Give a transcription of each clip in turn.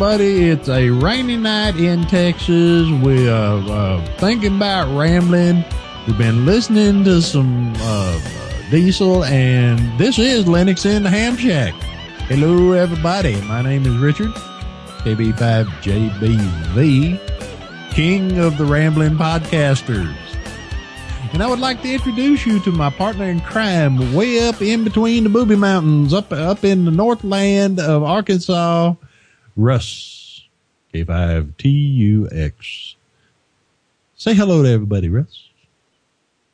everybody. It's a rainy night in Texas. We are uh, thinking about rambling. We've been listening to some uh, Diesel, and this is Linux in the Ham Shack. Hello, everybody. My name is Richard, KB5JBV, king of the rambling podcasters. And I would like to introduce you to my partner in crime, way up in between the Booby Mountains, up up in the Northland of Arkansas, Russ. K5TUX. Say hello to everybody, Russ.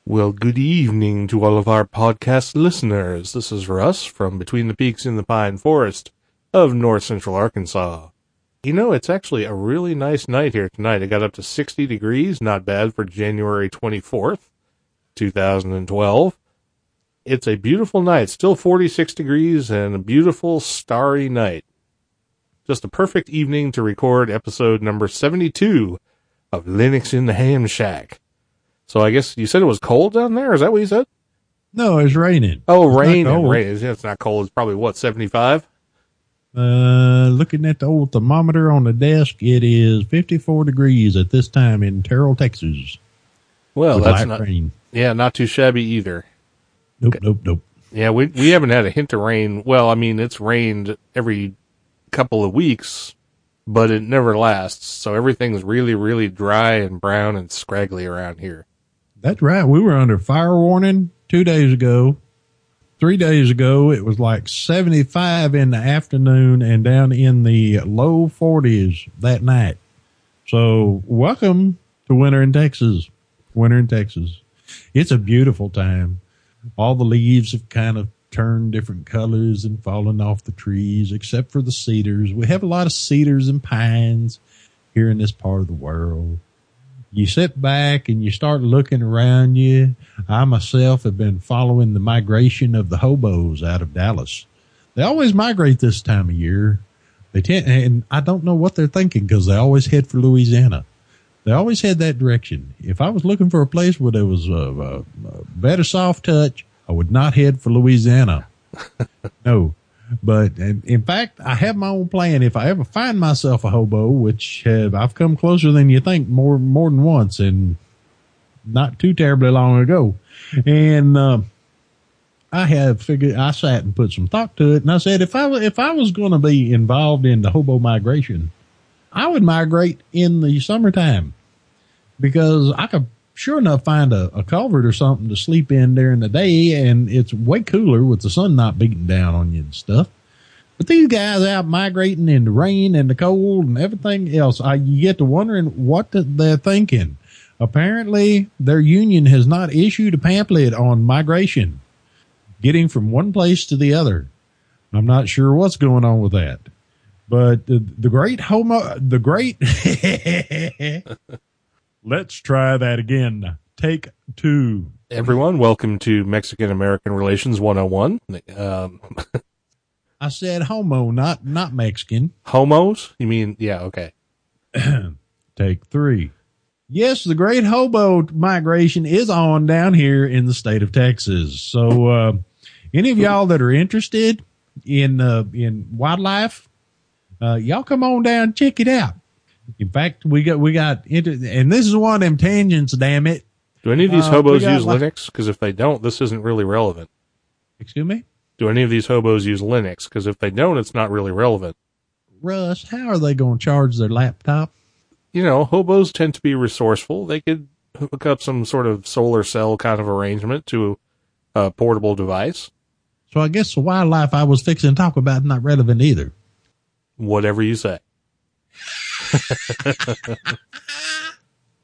Well, good evening to all of our podcast listeners. This is Russ from Between the Peaks in the Pine Forest of North Central Arkansas. You know, it's actually a really nice night here tonight. It got up to 60 degrees, not bad for January 24th. 2012. It's a beautiful night, still 46 degrees and a beautiful starry night. Just a perfect evening to record episode number 72 of Linux in the Ham Shack. So I guess you said it was cold down there? Is that what you said? No, it's raining. Oh, rain. rain. It's not cold. It's probably what, 75? Uh, looking at the old thermometer on the desk, it is 54 degrees at this time in Terrell, Texas. Well, that's not, rain. Yeah, not too shabby either. Nope, nope, nope. Yeah, we we haven't had a hint of rain. Well, I mean, it's rained every couple of weeks, but it never lasts. So everything's really, really dry and brown and scraggly around here. That's right. We were under fire warning two days ago. Three days ago, it was like 75 in the afternoon and down in the low 40s that night. So welcome to winter in Texas. Winter in Texas it's a beautiful time. All the leaves have kind of turned different colors and fallen off the trees, except for the cedars. We have a lot of cedars and pines here in this part of the world. You sit back and you start looking around you. I myself have been following the migration of the hobos out of Dallas. They always migrate this time of year. They tend, and I don't know what they're thinking because they always head for Louisiana. They always had that direction. If I was looking for a place where there was a, a, a better soft touch, I would not head for Louisiana. no. But in fact, I have my own plan. If I ever find myself a hobo, which have, I've come closer than you think more, more than once and not too terribly long ago. And, uh, I have figured, I sat and put some thought to it and I said, if I, if I was going to be involved in the hobo migration, I would migrate in the summertime because I could sure enough find a, a culvert or something to sleep in during the day and it's way cooler with the sun not beating down on you and stuff. But these guys out migrating in the rain and the cold and everything else, I, you get to wondering what they're thinking. Apparently their union has not issued a pamphlet on migration, getting from one place to the other. I'm not sure what's going on with that, but the, the great homo, the great Let's try that again. Take two. Everyone, welcome to Mexican American Relations 101. Um, I said homo, not not Mexican. Homos? You mean yeah, okay. Take three. Yes, the great hobo migration is on down here in the state of Texas. So uh, any of y'all that are interested in uh, in wildlife, uh, y'all come on down check it out. In fact, we got we got into, and this is one of them tangents. Damn it! Do any of these uh, hobos use like, Linux? Because if they don't, this isn't really relevant. Excuse me. Do any of these hobos use Linux? Because if they don't, it's not really relevant. Russ, how are they going to charge their laptop? You know, hobos tend to be resourceful. They could hook up some sort of solar cell kind of arrangement to a portable device. So I guess the wildlife I was fixing to talk about is not relevant either. Whatever you say.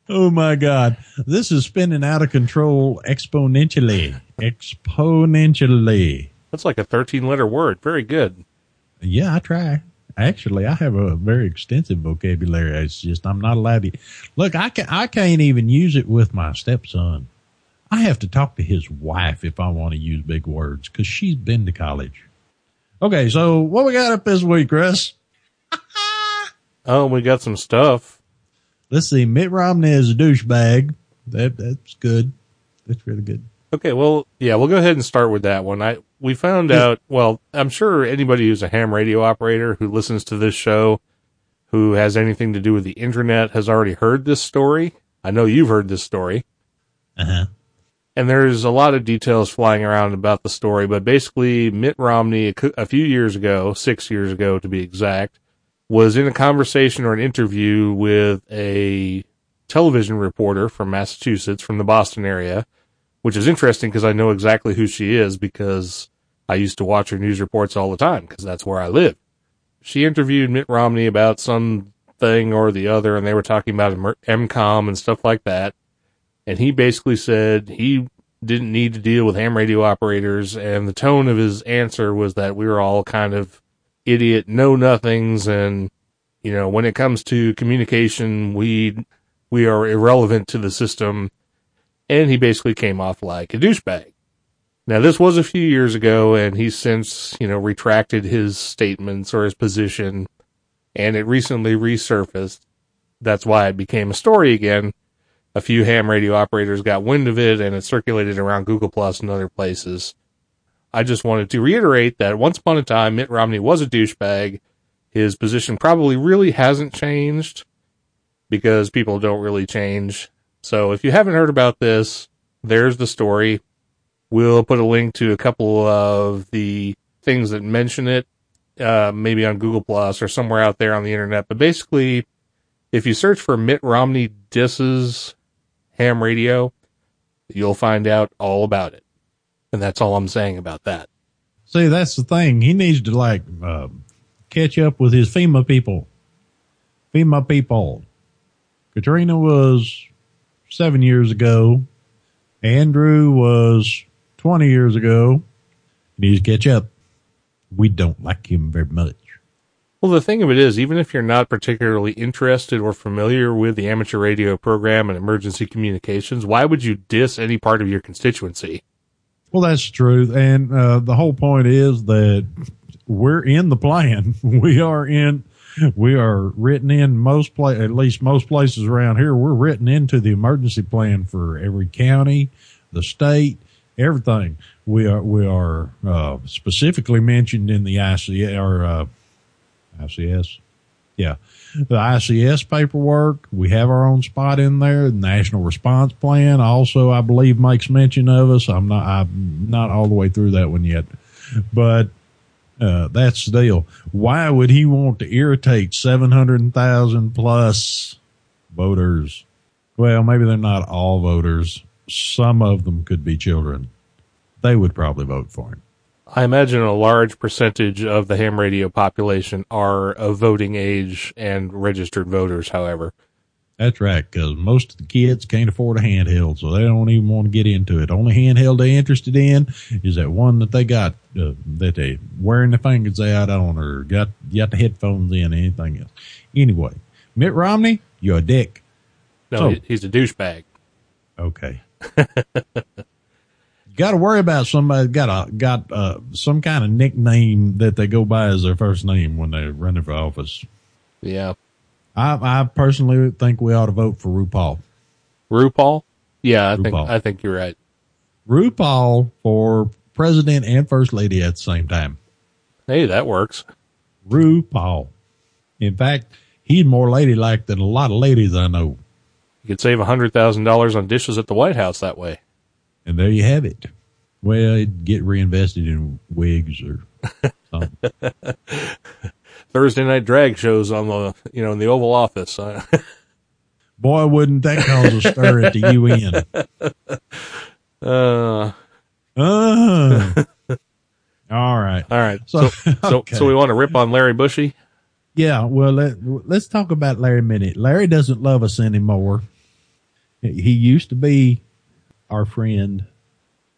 Oh my God. This is spinning out of control exponentially. Exponentially. That's like a 13 letter word. Very good. Yeah, I try. Actually, I have a very extensive vocabulary. It's just I'm not allowed to. Look, I can I can't even use it with my stepson. I have to talk to his wife if I want to use big words because she's been to college. Okay, so what we got up this week, Chris? Oh, we got some stuff. Let's see. Mitt Romney is a douchebag. That that's good. That's really good. Okay, well, yeah, we'll go ahead and start with that one. I we found out. Well, I'm sure anybody who's a ham radio operator who listens to this show, who has anything to do with the internet, has already heard this story. I know you've heard this story. Uh huh. And there's a lot of details flying around about the story, but basically Mitt Romney a, a few years ago, six years ago to be exact, was in a conversation or an interview with a television reporter from Massachusetts, from the Boston area, which is interesting because I know exactly who she is because I used to watch her news reports all the time because that's where I live. She interviewed Mitt Romney about some thing or the other, and they were talking about EMCOMM and stuff like that. And he basically said he didn't need to deal with ham radio operators, and the tone of his answer was that we were all kind of idiot know nothings, and you know, when it comes to communication, we we are irrelevant to the system. And he basically came off like a douchebag. Now, this was a few years ago, and he's since, you know, retracted his statements or his position, and it recently resurfaced. That's why it became a story again. A few ham radio operators got wind of it, and it circulated around Google Plus and other places. I just wanted to reiterate that once upon a time, Mitt Romney was a douchebag. His position probably really hasn't changed because people don't really change. So if you haven't heard about this, there's the story. We'll put a link to a couple of the things that mention it, uh, maybe on Google Plus or somewhere out there on the internet. But basically, if you search for Mitt Romney disses ham radio, you'll find out all about it. And that's all I'm saying about that. See, that's the thing. He needs to like uh, catch up with his FEMA people. FEMA people. Katrina was seven years ago. Andrew was 20 years ago. He needs to catch up. We don't like him very much. Well, the thing of it is, even if you're not particularly interested or familiar with the amateur radio program and emergency communications, why would you diss any part of your constituency? Well, that's true. And uh, the whole point is that we're in the plan. We are in, we are written in most pla- at least most places around here. We're written into the emergency plan for every county, the state, everything. We are, we are, uh, specifically mentioned in the IC or, uh, ICS. Yeah. The ICS paperwork, we have our own spot in there. The National Response Plan also, I believe, makes mention of us. I'm not, I'm not all the way through that one yet, but, uh, that's the deal. Why would he want to irritate 700,000 plus voters? Well, maybe they're not all voters. Some of them could be children. They would probably vote for him. I imagine a large percentage of the ham radio population are of voting age and registered voters, however. That's right, because most of the kids can't afford a handheld, so they don't even want to get into it. Only handheld they're interested in is that one that they got uh, that they wearing the fingers out on, or got got the headphones in, anything else. Anyway, Mitt Romney, you're a dick. No, So- he's a douchebag. Okay. got to worry about somebody got a got uh, some kind of nickname that they go by as their first name when they're running for office. Yeah. I, I personally think we ought to vote for RuPaul. RuPaul? Yeah, I think I think you're right. RuPaul for president and first lady at the same time. Hey, that works. RuPaul. In fact, he's more ladylike than a lot of ladies I know. You could save a hundred thousand dollars on dishes at the White House that way. And there you have it. Well, it'd get reinvested in wigs or something. Thursday night drag shows on the you know in the Oval Office. Boy, wouldn't that cause a stir at the UN. uh, Uh, all right. all right. So, So so okay. so we want to rip on Larry Bushy. Yeah, well, let, let's talk about Larry a minute. Larry doesn't love us anymore. He used to be our friend.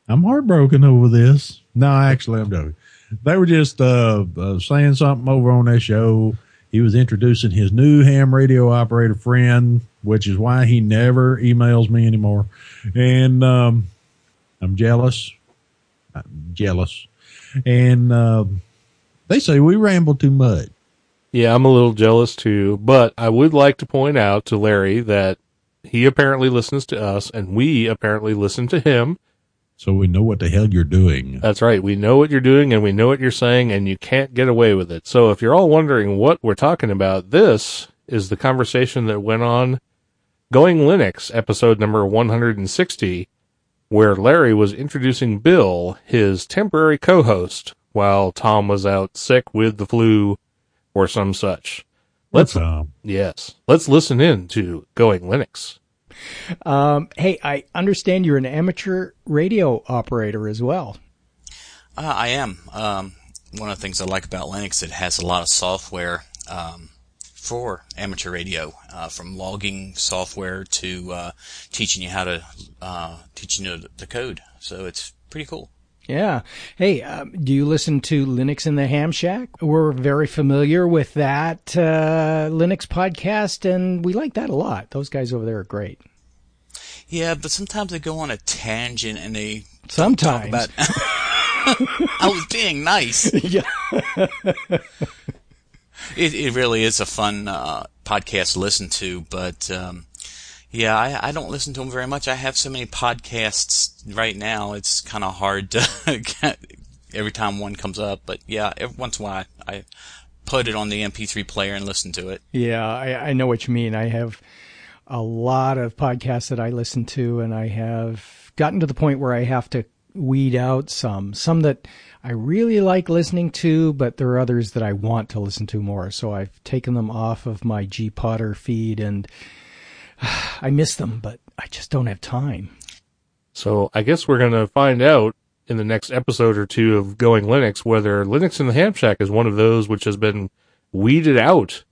I'm heartbroken over this. No, actually, I'm joking. They were just uh, uh, saying something over on that show. He was introducing his new ham radio operator friend, which is why he never emails me anymore. And um, I'm jealous. I'm jealous. And uh, they say we ramble too much. Yeah, I'm a little jealous too, but I would like to point out to Larry that he apparently listens to us and we apparently listen to him. So we know what the hell you're doing. That's right. We know what you're doing and we know what you're saying and you can't get away with it. So if you're all wondering what we're talking about, this is the conversation that went on Going Linux episode number 160, where Larry was introducing Bill, his temporary co-host, while Tom was out sick with the flu or some such. Let's, um, yes, let's listen in to Going Linux. Um, hey, I understand you're an amateur radio operator as well. Uh, I am. Um, one of the things I like about Linux, it has a lot of software um, for amateur radio, uh, from logging software to uh, teaching you how to uh, teaching you the code. So it's pretty cool. Yeah. Hey, um, do you listen to Linux in the Ham Shack? We're very familiar with that uh, Linux podcast, and we like that a lot. Those guys over there are great. Yeah, but sometimes they go on a tangent and they Sometimes. about. I was being nice. yeah. It, it really is a fun uh, podcast to listen to, but um, yeah, I, I don't listen to them very much. I have so many podcasts right now; it's kind of hard to get every time one comes up. But yeah, every once in a while, I, I put it on the MP3 player and listen to it. Yeah, I, I know what you mean. I have a lot of podcasts that I listen to, and I have gotten to the point where I have to weed out some. Some that I really like listening to, but there are others that I want to listen to more. So I've taken them off of my gPodder feed, and I miss them, but I just don't have time. So I guess we're going to find out in the next episode or two of Going Linux whether Linux in the Ham Shack is one of those which has been weeded out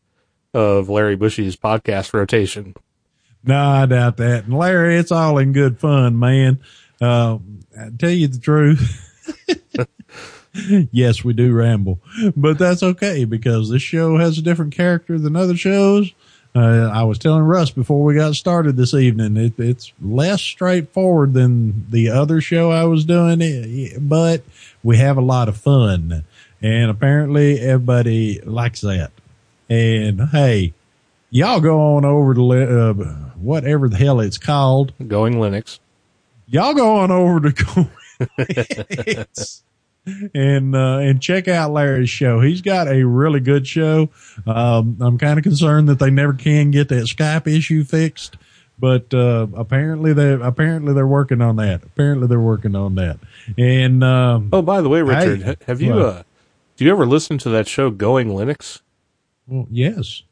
of Larry Bushy's podcast rotation. No, I doubt that. And Larry, it's all in good fun, man. Uh, I tell you the truth. yes, we do ramble, but that's okay because this show has a different character than other shows. Uh, I was telling Russ before we got started this evening, it, it's less straightforward than the other show I was doing, eh, but we have a lot of fun. And apparently everybody likes that. And hey, y'all go on over to uh, whatever the hell it's called. Going Linux. Y'all go on over to and uh, and check out Larry's show. He's got a really good show. Um, I'm kind of concerned that they never can get that Skype issue fixed, but uh, apparently they apparently they're working on that. Apparently they're working on that. And um, Oh, by the way, Richard, I- have you uh, do you ever listen to that show Going Linux? well, yes,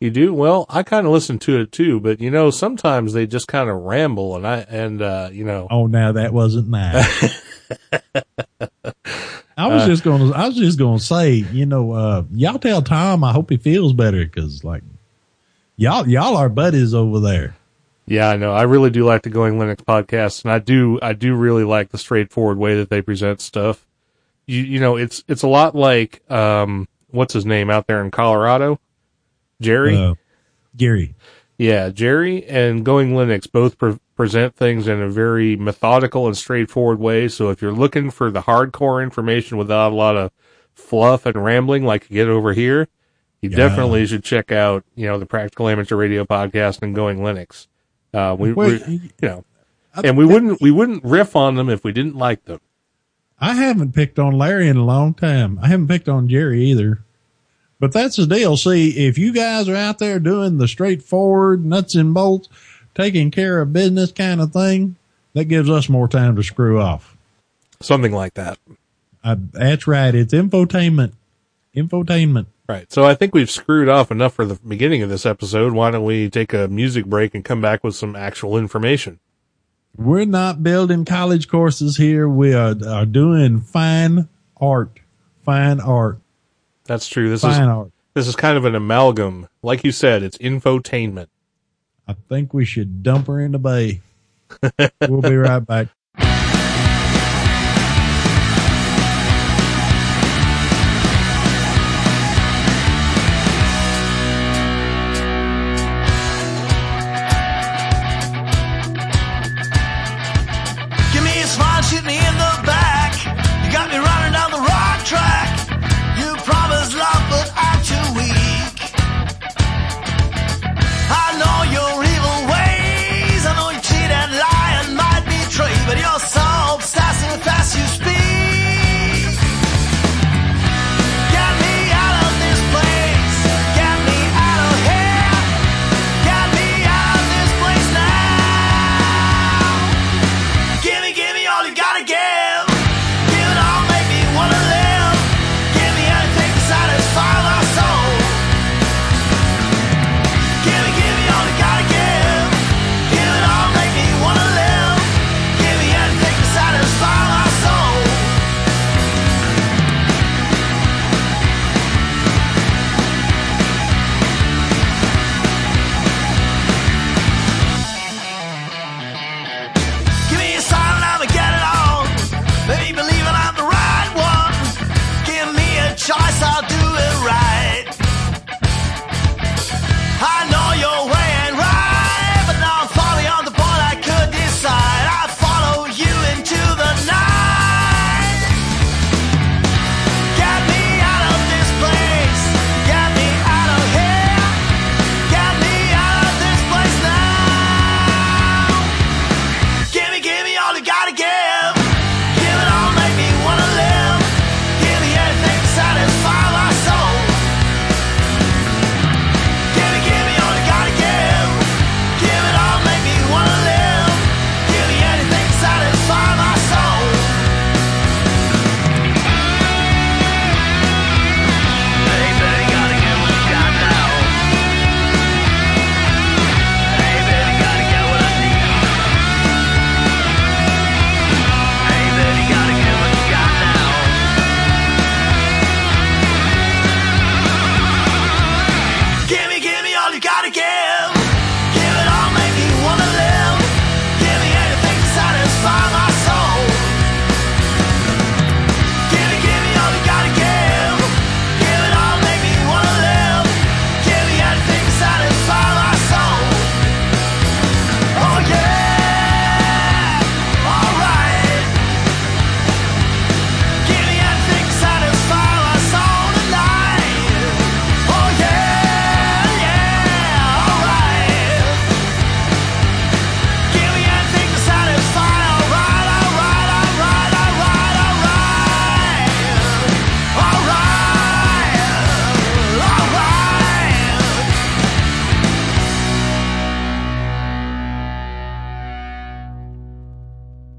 You do? Well, I kind of listen to it too, but you know, sometimes they just kind of ramble and I, and, uh, you know, Oh, now that wasn't nice. I was just gonna, I was just gonna say, you know, uh, y'all tell Tom I hope he feels better because like y'all, y'all are buddies over there. yeah, I know. I really do like the Going Linux podcast and I do, I do really like the straightforward way that they present stuff. You, you know, it's, it's a lot like, um, what's his name out there in Colorado? Jerry? Uh, Gary. Yeah, Jerry and Going Linux both pre- present things in a very methodical and straightforward way. So if you're looking for the hardcore information without a lot of fluff and rambling like you get over here, you Yeah. definitely should check out, you know, the Practical Amateur Radio podcast and Going Linux. Uh, we, Wait, we you know, and we wouldn't, we wouldn't riff on them if we didn't like them. I haven't picked on Larry in a long time. I haven't picked on Jerry either. But that's the deal. See, if you guys are out there doing the straightforward nuts and bolts, taking care of business kind of thing, that gives us more time to screw off. Something like that. I, that's right. It's infotainment. Infotainment. Right. So I think we've screwed off enough for the beginning of this episode. Why don't we take a music break and come back with some actual information? We're not building college courses here. We are, are doing fine art. Fine art. That's true. This is Fine art. This is kind of an amalgam. Like you said, it's infotainment. I think we should dump her in the bay. we'll be right back. you speak.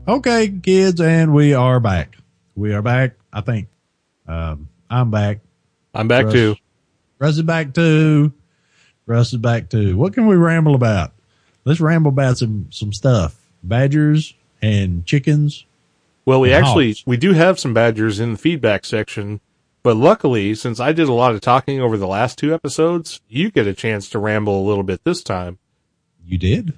Okay, kids, and we are back. We are back. I think um, I'm back. I'm back Russ. too. Russ is back too. Russ is back too. What can we ramble about? Let's ramble about some some stuff. Badgers and chickens. Well, we actually hogs. we do have some badgers in the feedback section, but luckily, since I did a lot of talking over the last two episodes, you get a chance to ramble a little bit this time. You did?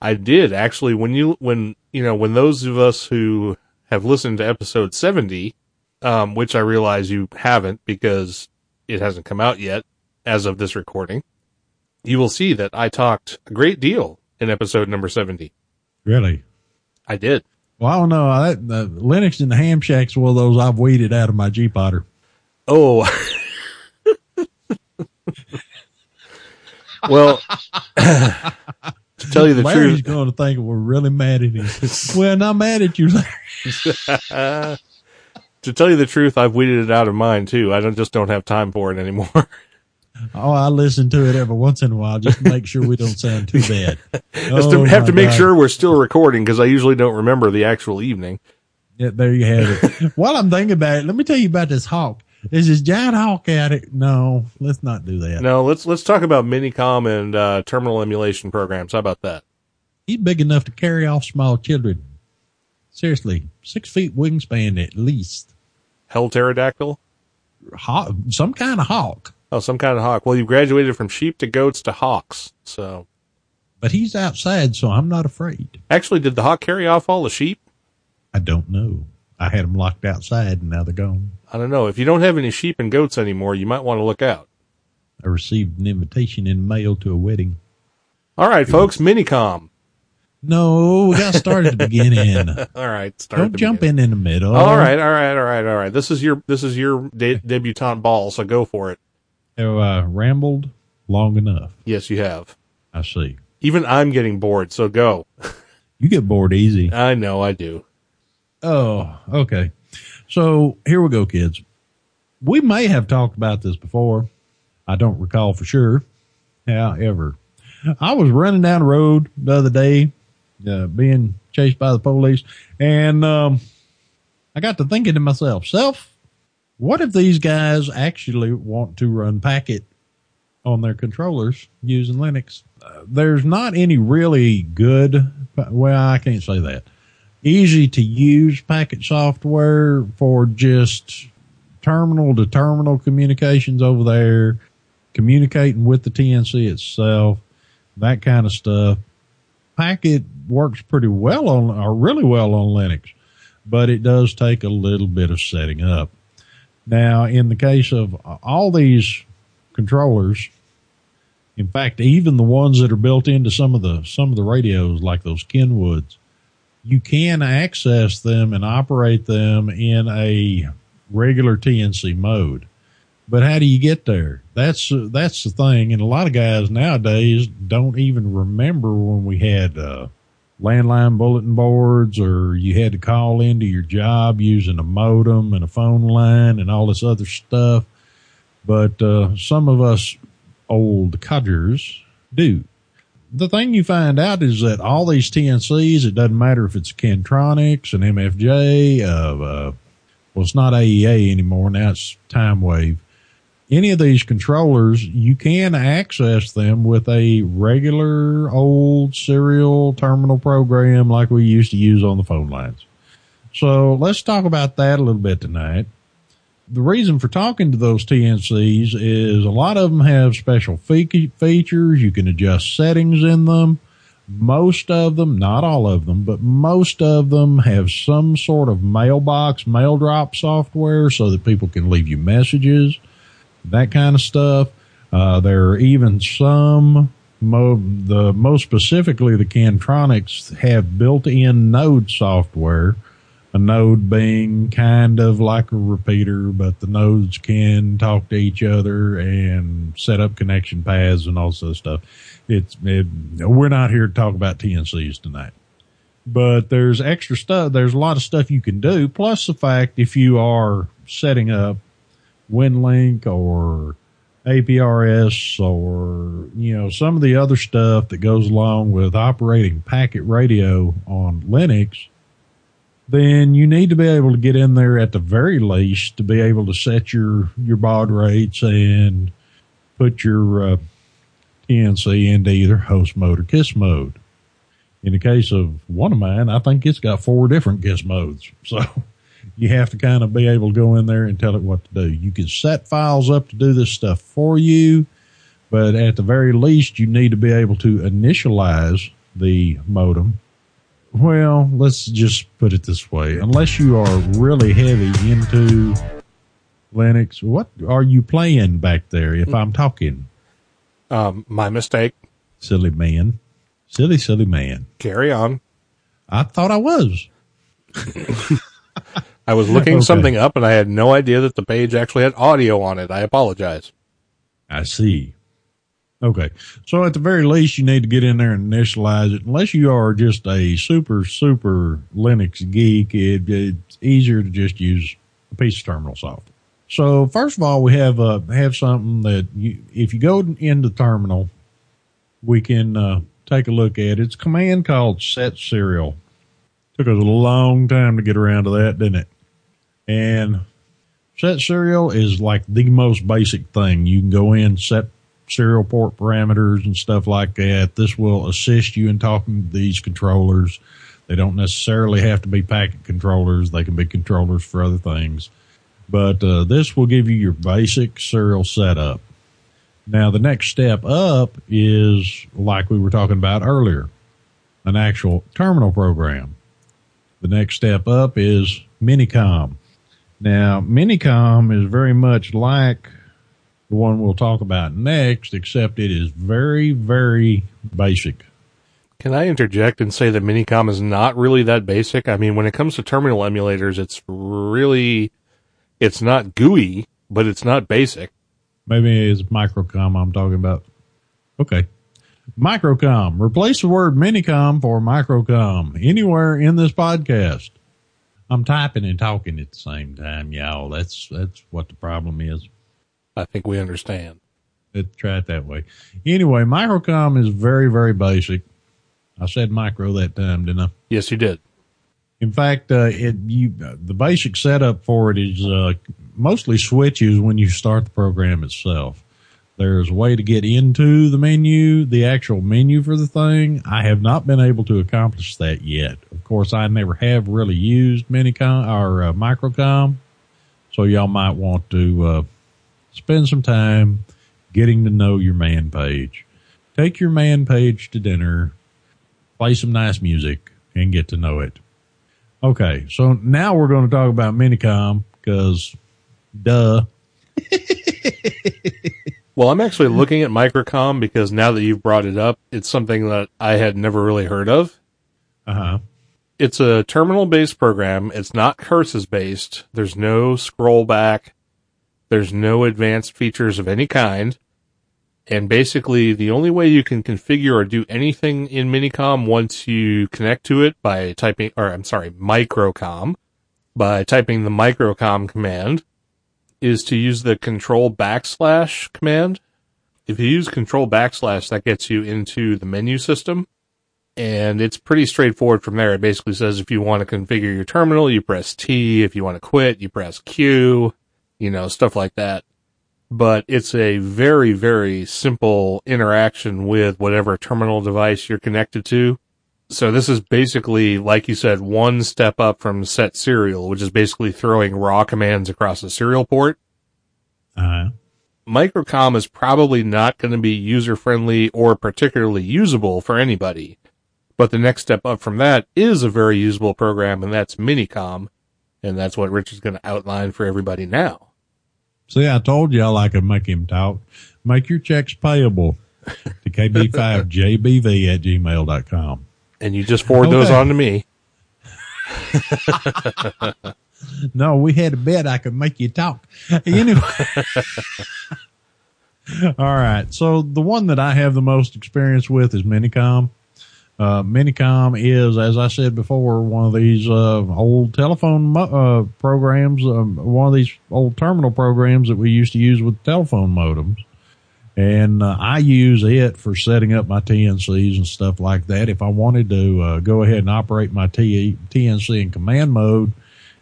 I did actually when you when you know when those of us who have listened to episode 70 um which I realize you haven't because it hasn't come out yet as of this recording you will see that I talked a great deal in episode number 70 Really? I did Well, I don't know. I, the Linux and the ham shacks were those I've weeded out of my gPodder. oh well to tell you the Larry's truth going to think we're really mad at him. well, not mad at you, Larry. to tell you the truth I've weeded it out of mine too I don't just don't have time for it anymore Oh, I listen to it every once in a while just to make sure we don't sound too bad. Just to Oh, have to make God. sure we're still recording because I usually don't remember the actual evening. Yeah, there you have it. While I'm thinking about it, let me tell you about this hawk. There's this giant hawk at it. No, let's not do that. No, let's let's talk about Minicom and uh, terminal emulation programs. How about that? He's big enough to carry off small children. Seriously, six feet wingspan at least. Hell pterodactyl? Hawk, some kind of hawk. Oh, some kind of hawk. Well, you graduated from sheep to goats to hawks. So, But he's outside, so I'm not afraid. actually, did the hawk carry off all the sheep? I don't know. I had them locked outside and now they're gone. I don't know. If you don't have any sheep and goats anymore, you might want to look out. I received an invitation in mail to a wedding. All right, folks, Minicom. No, we got to start at the beginning. All right, start. Don't jump beginning. in in the middle. All right, all right, all right, all right. This is your this is your de- debutante ball, so go for it. Have I rambled long enough? Yes, you have. I see. Even I'm getting bored, so go. You get bored easy. I know I do. Oh, okay. So here we go, kids. We may have talked about this before. I don't recall for sure. However, I was running down the road the other day, uh, being chased by the police, and um, I got to thinking to myself, self, what if these guys actually want to run packet on their controllers using Linux? Uh, there's not any really good, well, I can't say that easy to use packet software for just terminal to terminal communications over there, communicating with the TNC itself, that kind of stuff. Packet works pretty well on, or really well on Linux, but it does take a little bit of setting up. Now, in the case of all these controllers, in fact, even the ones that are built into some of the some of the radios, like those Kenwoods, you can access them and operate them in a regular TNC mode. But how do you get there? That's that's the thing, and a lot of guys nowadays don't even remember when we had uh, landline bulletin boards, or you had to call into your job using a modem and a phone line and all this other stuff. But uh, some of us old codgers do the thing you find out is that all these TNCs, it doesn't matter if it's Kantronics, an MFJ, uh, well, it's not AEA anymore. Now it's Timewave. Any of these controllers, you can access them with a regular old serial terminal program like we used to use on the phone lines. So let's talk about that a little bit tonight the reason for talking to those TNCs is a lot of them have special fe- features. You can adjust settings in them. Most of them, not all of them, but most of them have some sort of mailbox, mail drop software so that people can leave you messages, that kind of stuff. Uh, there are even some, mo- the most specifically the Kantronics have built-in node software a node being kind of like a repeater, but the nodes can talk to each other and set up connection paths and all this stuff. It's, it, we're not here to talk about TNCs tonight, but there's extra stuff. There's a lot of stuff you can do. Plus the fact if you are setting up WinLink or APRS or, you know, some of the other stuff that goes along with operating packet radio on Linux, then you need to be able to get in there at the very least to be able to set your your baud rates and put your uh, TNC into either host mode or kiss mode. In the case of one of mine, I think it's got four different kiss modes. So you have to kind of be able to go in there and tell it what to do. You can set files up to do this stuff for you, but at the very least, you need to be able to initialize the modem. Well, let's just put it this way. Unless you are really heavy into Linux, what are you playing back there if I'm talking? Um, my mistake. Silly man. Silly, silly man. Carry on. I thought I was. I was looking Okay. something up and I had no idea that the page actually had audio on it. I apologize. I see. Okay. So at the very least, you need to get in there and initialize it. Unless you are just a super, super Linux geek, it, it's easier to just use a piece of terminal software. So first of all, we have, uh, have something that you, if you go into terminal, we can, uh, take a look at. It's a command called set serial. Took us a long time to get around to that, didn't it? And set serial is like the most basic thing. You can go in, set serial port parameters and stuff like that. This will assist you in talking to these controllers. They don't necessarily have to be packet controllers. They can be controllers for other things. But uh, this will give you your basic serial setup. Now, the next step up is like we were talking about earlier, an actual terminal program. The next step up is Minicom. Now, Minicom is very much like the one we'll talk about next, except it is very, very basic. Can I interject and say that Minicom is not really that basic? I mean, when it comes to terminal emulators, it's really, it's not GUI, but it's not basic. Maybe it's Microcom I'm talking about. Okay. Microcom. Replace the word Minicom for Microcom anywhere in this podcast. I'm typing and talking at the same time, y'all. That's that's what the problem is. I think we understand. Let's try it that way. Anyway, Microcom is very, very basic. I said micro that time, didn't I? Yes, you did. In fact, uh, it you the basic setup for it is uh, mostly switches when you start the program itself. There's a way to get into the menu, the actual menu for the thing. I have not been able to accomplish that yet. Of course, I never have really used Minicom or uh, Microcom, so y'all might want to uh, spend some time getting to know your man page. Take your man page to dinner, play some nice music, and get to know it. Okay, so now we're going to talk about Minicom because, duh. Well, I'm actually looking at Microcom because now that you've brought it up, it's something that I had never really heard of. Uh huh. It's a terminal based program. It's not curses based. There's no scroll back. There's no advanced features of any kind. And basically the only way you can configure or do anything in Minicom once you connect to it by typing, or I'm sorry, Microcom, by typing the Microcom command is to use the control backslash command. If you use control backslash, that gets you into the menu system and it's pretty straightforward from there. It basically says if you want to configure your terminal, you press T. If you want to quit, you press Q, you know, stuff like that. But it's a very, very simple interaction with whatever terminal device you're connected to. So this is basically, like you said, one step up from set serial, which is basically throwing raw commands across a serial port. Uh huh. Microcom is probably not going to be user friendly or particularly usable for anybody. But the next step up from that is a very usable program, and that's Minicom. And that's what Rich is going to outline for everybody now. See, I told y'all I could make him talk. Make your checks payable to KB5JBV at gmail.com. And you just forward those on to me. No, we had a bet I could make you talk. Anyway. All right. So the one that I have the most experience with is Minicom. Uh, Minicom is, as I said before, one of these uh, old telephone uh, programs, um, one of these old terminal programs that we used to use with telephone modems. And uh, I use it for setting up my TNCs and stuff like that. If I wanted to uh, go ahead and operate my T- TNC in command mode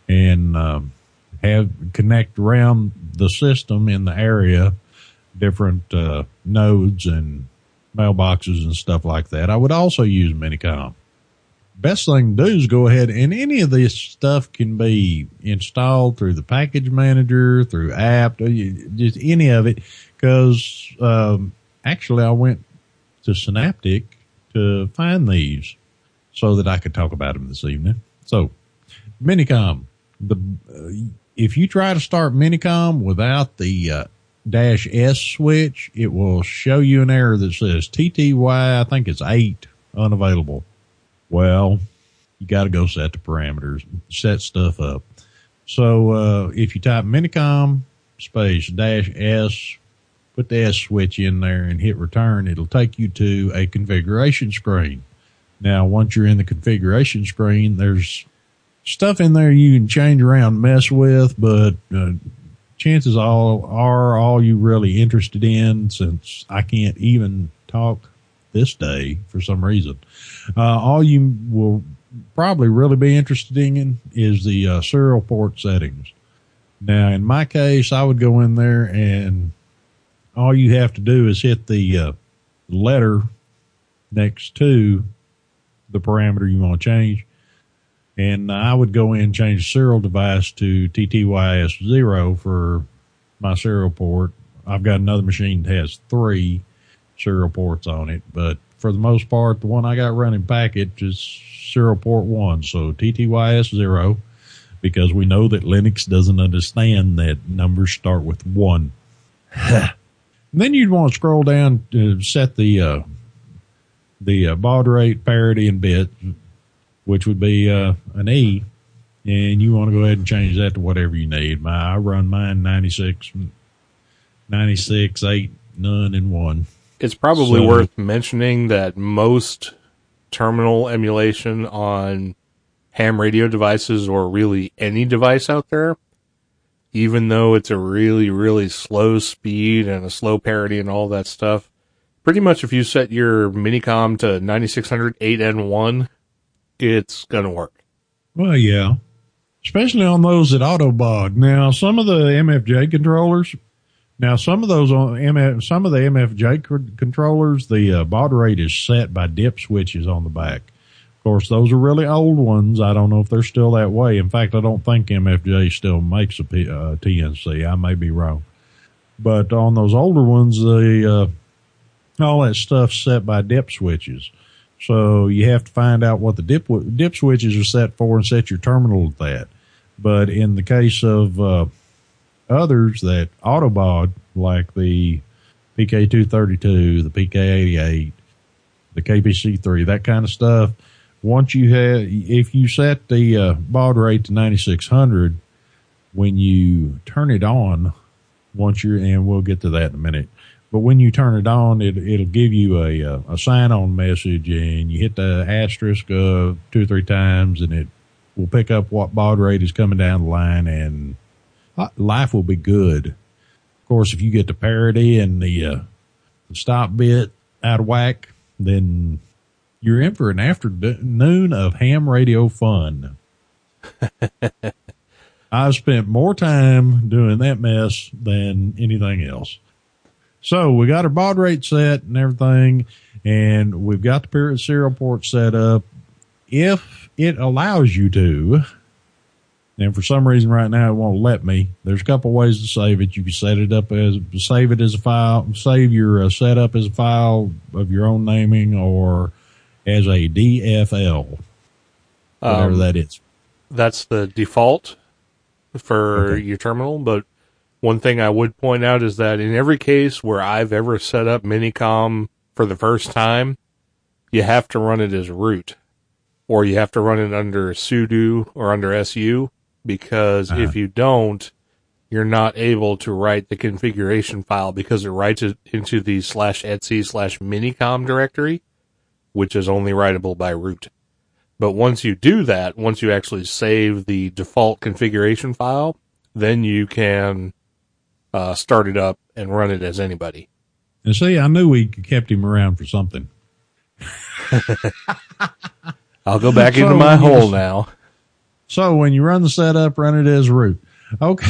and um, have connect around the system in the area, different uh, nodes and mailboxes and stuff like that, I would also use Minicom best thing to do is go ahead and any of this stuff can be installed through the package manager, through app, uh, just any of it. Cause, um, actually I went to Synaptic to find these so that I could talk about them this evening. So Minicom, the, uh, if you try to start Minicom without the, uh, dash S switch, it will show you an error that says TTY, I think it's eight unavailable. Well, you got to go set the parameters, set stuff up. So, uh, if you type Minicom space dash S, put the S switch in there and hit return, it'll take you to a configuration screen. Now, once you're in the configuration screen, there's stuff in there you can change around, mess with, but, uh, chances all are all you really interested in since I can't even talk this day for some reason. Uh, all you will probably really be interested in is the uh, serial port settings. Now, in my case, I would go in there and all you have to do is hit the uh, letter next to the parameter you want to change. And I would go in change serial device to TTYS0 for my serial port. I've got another machine that has three serial ports on it, but for the most part, the one I got running package is serial port one. So TTYS zero, because we know that Linux doesn't understand that numbers start with one. then you'd want to scroll down to set the, uh, the uh, baud rate, parity, and bit, which would be uh, an E, and you want to go ahead and change that to whatever you need. My I run mine 96, 96, 8, none, and 1. It's probably So- worth mentioning that most terminal emulation on ham radio devices or really any device out there, even though it's a really, really slow speed and a slow parity and all that stuff, pretty much if you set your Minicom to 9600 8N1, it's gonna work. Well, yeah. Especially on those at Autobaud. Now, some of the MFJ controllers, now some of those on MF, some of the MFJ controllers, the uh, baud rate is set by dip switches on the back. Of course, those are really old ones. I don't know if they're still that way. In fact, I don't think MFJ still makes a P, uh, TNC. I may be wrong. But on those older ones, the, uh, all that stuff set by dip switches. So you have to find out what the dip, dip switches are set for and set your terminal at that. But in the case of, uh, others that Autobaud, like the PK232, the PK88, the KPC3, that kind of stuff, once you have, if you set the uh, baud rate to 9600, when you turn it on, once you're, and we'll get to that in a minute, but when you turn it on, it, it'll give you a, uh, a sign on message and you hit the asterisk uh, two or three times and it will pick up what baud rate is coming down the line and life will be good. Of course, if you get the parity and the, uh, the stop bit out of whack, then you're in for an afternoon of ham radio fun. I've spent more time doing that mess than anything else. So we got our baud rate set and everything, and we've got the period serial port set up. If it allows you to, and for some reason right now it won't let me, there's a couple ways to save it. You can set it up as, save it as a file, save your uh, setup as a file of your own naming or as a DFL, whatever Um, that is. that's the default for Okay. your terminal. But one thing I would point out is that in every case where I've ever set up Minicom for the first time, you have to run it as root or you have to run it under sudo or under su because Uh-huh. if you don't, you're not able to write the configuration file because it writes it into the slash etsy slash minicom directory, which is only writable by root. But once you do that, once you actually save the default configuration file, then you can uh, start it up and run it as anybody. And see, I knew we kept him around for something. I'll go back into my hole now. So when you run the setup, run it as root. Okay.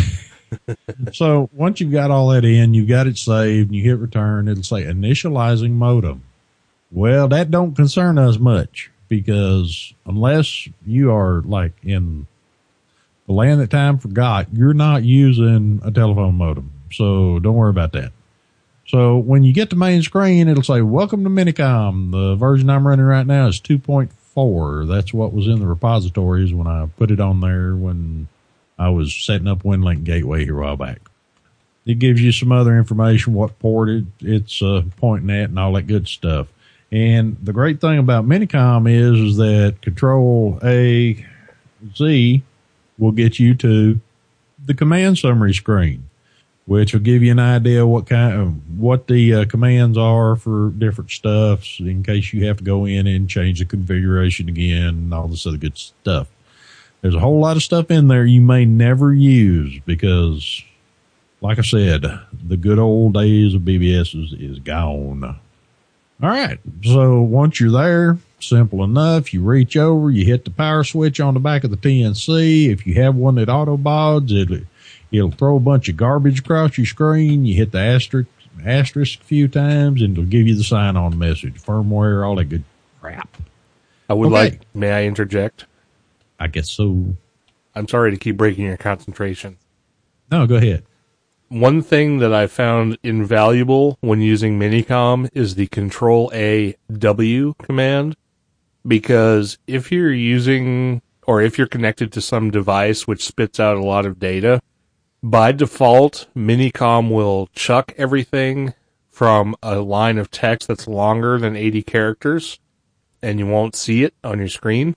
so once you've got all that in, you've got it saved, and you hit return, it'll say initializing modem. Well, that don't concern us much because unless you are like in the land that time forgot, you're not using a telephone modem. So don't worry about that. So when you get to main screen, it'll say, welcome to Minicom. The version I'm running right now is 2.4. That's what was in the repositories when I put it on there when I was setting up WinLink Gateway here a while back. It gives you some other information, what port it, it's uh, pointing at and all that good stuff. And the great thing about Minicom is, is that Control A Z will get you to the command summary screen which will give you an idea what kind of what the uh, commands are for different stuffs in case you have to go in and change the configuration again and all this other good stuff. There's a whole lot of stuff in there you may never use because, like I said, the good old days of BBS is, is gone. All right. So once you're there, simple enough. You reach over, you hit the power switch on the back of the TNC. If you have one that autobauds, it'll, it'll throw a bunch of garbage across your screen. You hit the asterisk, asterisk a few times and it'll give you the sign on message, firmware, all that good crap. I would Okay. like, may I interject? I guess so. I'm sorry to keep breaking your concentration. No, go ahead. One thing that I found invaluable when using Minicom is the Control A W command. Because if you're using, or if you're connected to some device which spits out a lot of data, by default, Minicom will chuck everything from a line of text that's longer than 80 characters, and you won't see it on your screen.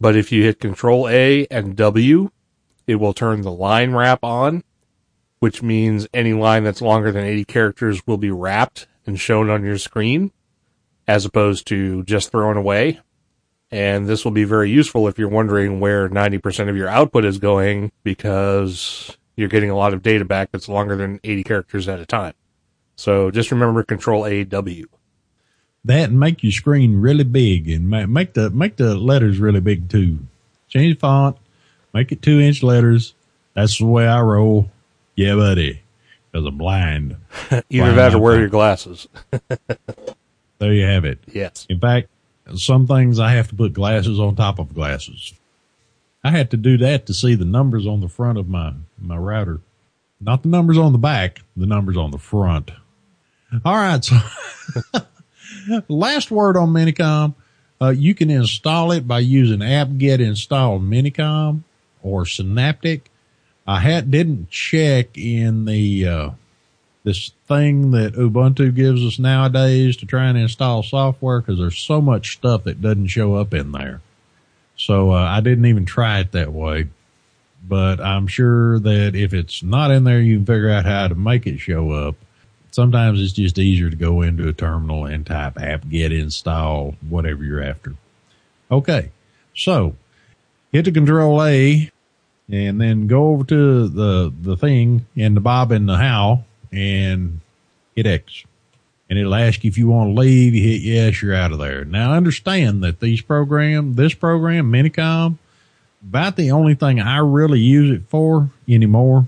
But if you hit Control A and W, it will turn the line wrap on, which means any line that's longer than 80 characters will be wrapped and shown on your screen, as opposed to just thrown away. And this will be very useful if you're wondering where 90% of your output is going because you're getting a lot of data back that's longer than 80 characters at a time. So just remember Control A W. That make your screen really big and make the, make the letters really big too. Change the font, make it two inch letters. That's the way I roll. Yeah, buddy. Cause I'm blind. Either Wow. that or wear your glasses. There you have it. yes. In fact, some things I have to put glasses on top of glasses. I had to do that to see the numbers on the front of my, my router. Not the numbers on the back, the numbers on the front. All right. So last word on Minicom. Uh, you can install it by using apt-get install Minicom or Synaptic. I had, didn't check in the, uh, this thing that Ubuntu gives us nowadays to try and install software because there's so much stuff that doesn't show up in there. So uh, I didn't even try it that way. But I'm sure that if it's not in there, you can figure out how to make it show up. Sometimes it's just easier to go into a terminal and type apt-get install whatever you're after. Okay, so hit the control A and then go over to the the thing and the bob and the how and hit X. And it'll ask you if you want to leave. You hit yes, you're out of there. Now understand that these program, this program, Minicom, about the only thing I really use it for anymore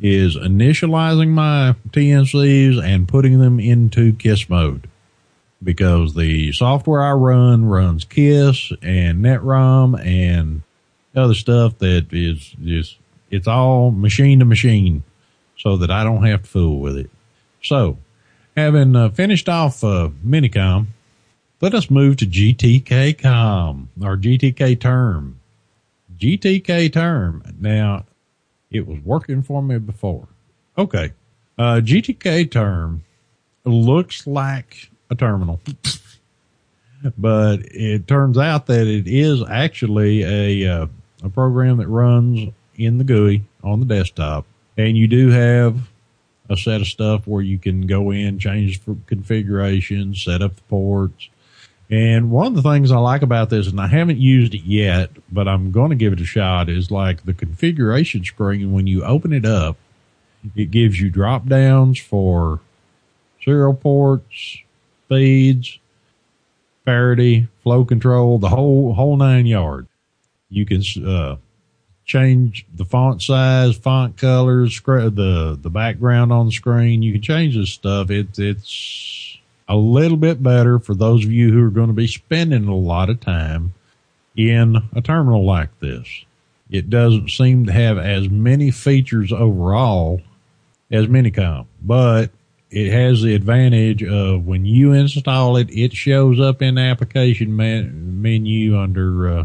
is initializing my TNCs and putting them into KISS mode because the software I run runs KISS and NetROM and other stuff that is just, it's all machine to machine so that I don't have to fool with it. So having uh, finished off uh, Minicom, let us move to GTK com or GTK term. GTK term. Now, it was working for me before. Okay. Uh, GTK term looks like a terminal, but it turns out that it is actually a, uh, a program that runs in the GUI on the desktop. And you do have a set of stuff where you can go in, change configuration, set up the ports. And one of the things I like about this, and I haven't used it yet, but I'm going to give it a shot, is like the configuration screen. When you open it up, it gives you drop downs for serial ports, speeds, parity, flow control, the whole whole nine yards. You can uh, change the font size, font colors, the the background on the screen. You can change this stuff. It's it's a little bit better for those of you who are going to be spending a lot of time in a terminal like this. It doesn't seem to have as many features overall as Minicom, but it has the advantage of when you install it, it shows up in the application man- menu under, uh,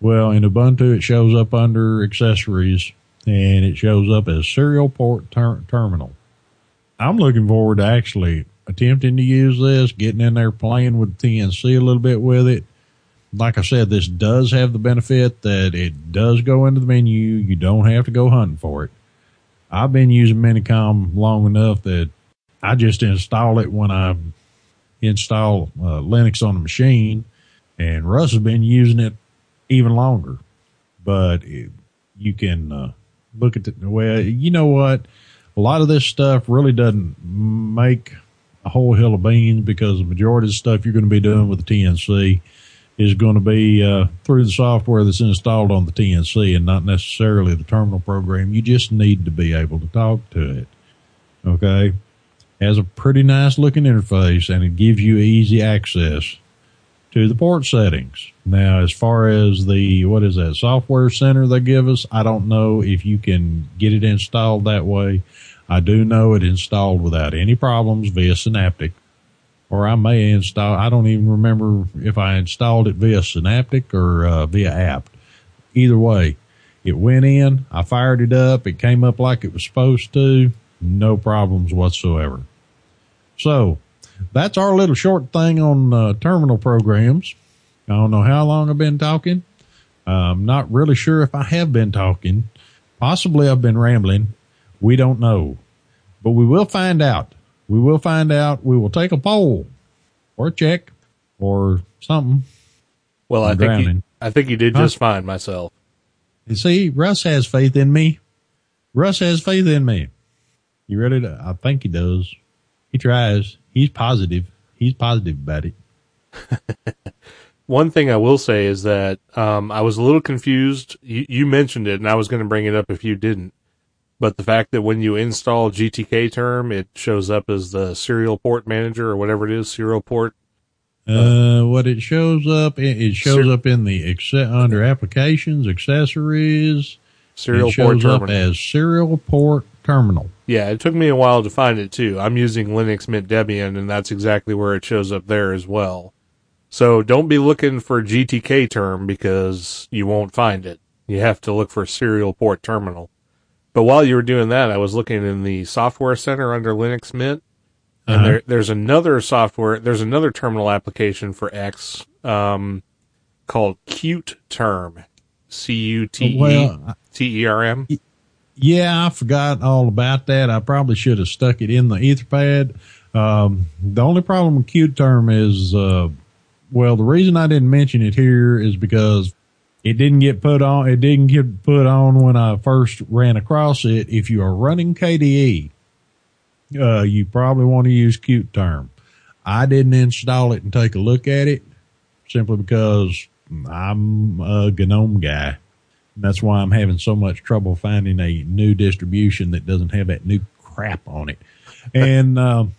well, in Ubuntu, it shows up under accessories and it shows up as serial port ter- terminal. I'm looking forward to actually attempting to use this, getting in there playing with TNC a little bit with it. Like I said, this does have the benefit that it does go into the menu. You don't have to go hunting for it. I've been using Minicom long enough that I just install it when I install uh, Linux on the machine, and Russ has been using it even longer. But it, you can uh, look at the well, you know what? A lot of this stuff really doesn't make a whole hill of beans because the majority of the stuff you're going to be doing with the TNC is going to be uh, through the software that's installed on the TNC and not necessarily the terminal program. You just need to be able to talk to it. Okay has a pretty nice looking interface and it gives you easy access to the port settings. Now, as far as the, what is that software center they give us, I don't know if you can get it installed that way. I do know it installed without any problems via Synaptic or I may install, I don't even remember if I installed it via Synaptic or uh, via apt. Either way, it went in, I fired it up, it came up like it was supposed to, no problems whatsoever. So that's our little short thing on uh, terminal programs. I don't know how long I've been talking. I'm not really sure if I have been talking. Possibly I've been rambling. We don't know, but we will find out. We will find out. We will take a poll or a check or something. Well, I'm I think you, I think you did just fine myself. You see, Russ has faith in me. Russ has faith in me. You ready to? I think he does. He tries. He's positive. He's positive about it. One thing I will say is that um, I was a little confused. You, you mentioned it, and I was going to bring it up if you didn't. But the fact that when you install GTK term, it shows up as the serial port manager or whatever it is, serial port. Uh, what it shows up, it, shows Ser- up in the under applications, accessories. Serial it shows port up as serial port terminal. Yeah, it took me a while to find it too. I'm using Linux Mint Debian, and that's exactly where it shows up there as well. So don't be looking for GTK term because you won't find it. You have to look for serial port terminal. But while you were doing that, I was looking in the software center under Linux Mint, and uh-huh. there, there's another software, there's another terminal application for X um, called Qt Term, C U T E T E R M. Yeah, I forgot all about that. I probably should have stuck it in the Etherpad. Um, the only problem with CuteTerm is, uh, well, the reason I didn't mention it here is because it didn't get put on. It didn't get put on when I first ran across it. If you are running KDE, uh, you probably want to use CuteTerm. I didn't install it and take a look at it simply because I'm a GNOME guy. That's why I'm having so much trouble finding a new distribution that doesn't have that new crap on it. And, um,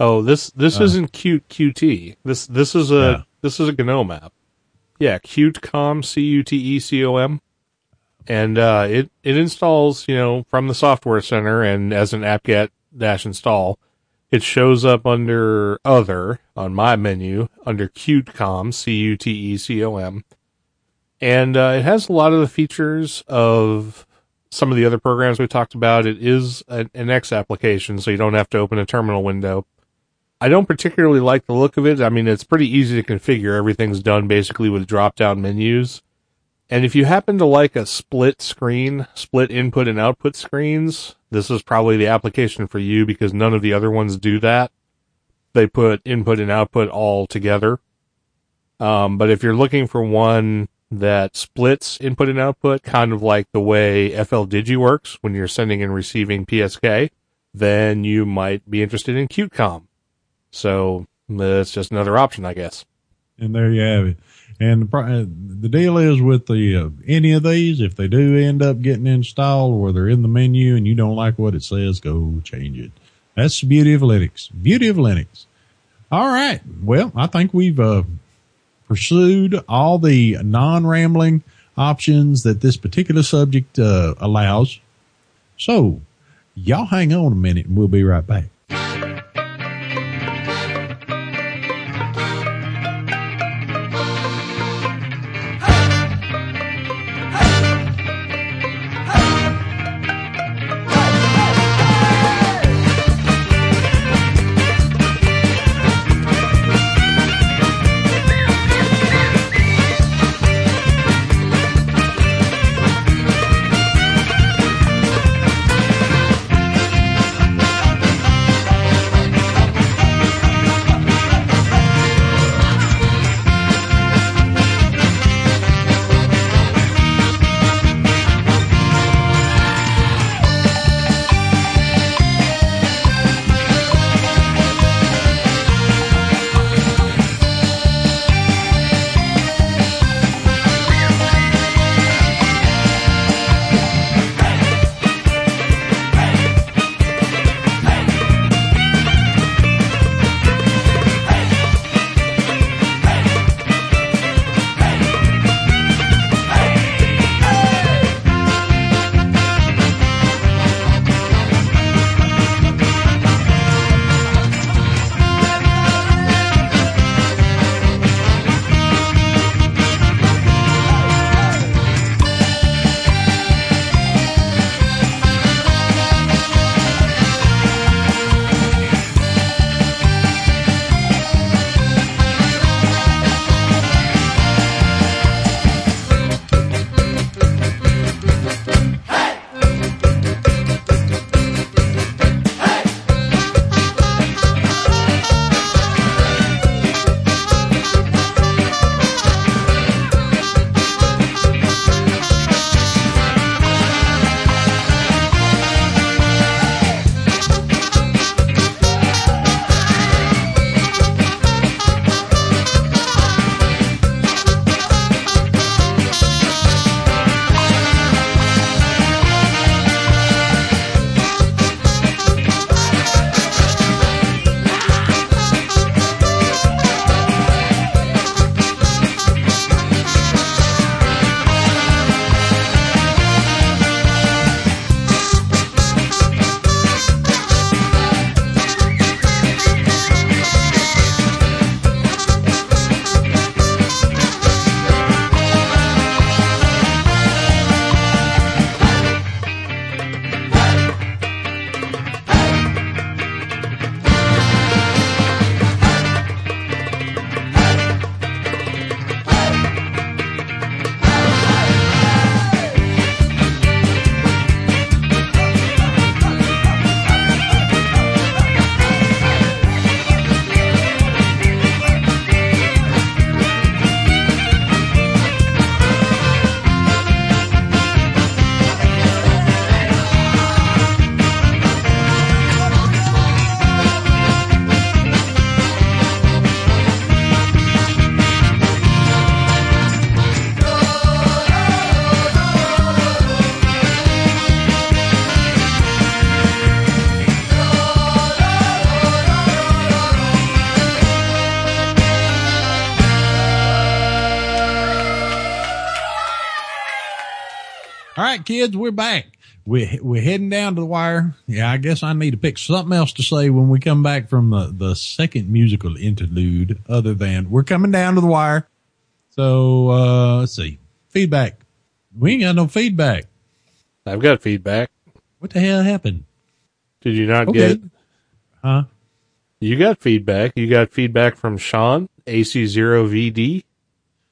oh, this, this uh, isn't Qt Qt. This, this is a, yeah. this is a GNOME app. Yeah. CuteCom, C-U-T-E-C-O-M. And, uh, it, it installs, you know, from the software center and as an apt-get dash install. It shows up under other on my menu under CuteCom, C-U-T-E-C-O-M and uh, it has a lot of the features of some of the other programs we talked about. It is an, an X application, so you don't have to open a terminal window. I don't particularly like the look of it. I mean, it's pretty easy to configure. Everything's done basically with drop down menus. And if you happen to like a split screen, split input and output screens, this is probably the application for you because none of the other ones do that. They put input and output all together. Um, but if you're looking for one that splits input and output, kind of like the way Fldigi works when you're sending and receiving PSK, then you might be interested in CuteCom. So that's just another option, I guess. And there you have it. And the, the deal is with the uh, any of these, if they do end up getting installed or they're in the menu and you don't like what it says, go change it. That's the beauty of Linux. Beauty of Linux. All right. Well, I think we've uh, pursued all the non-rambling options that this particular subject uh, allows. So, y'all hang on a minute and we'll be right back. Right, kids, we're back. We're, we're heading down to the wire. Yeah, I guess I need to pick something else to say when we come back from the, the second musical interlude other than we're coming down to the wire. So, uh, let's see. Feedback. We ain't got no feedback. I've got feedback. What the hell happened? Did you not Okay. get? Huh? You got feedback. You got feedback from Sean AC0VD,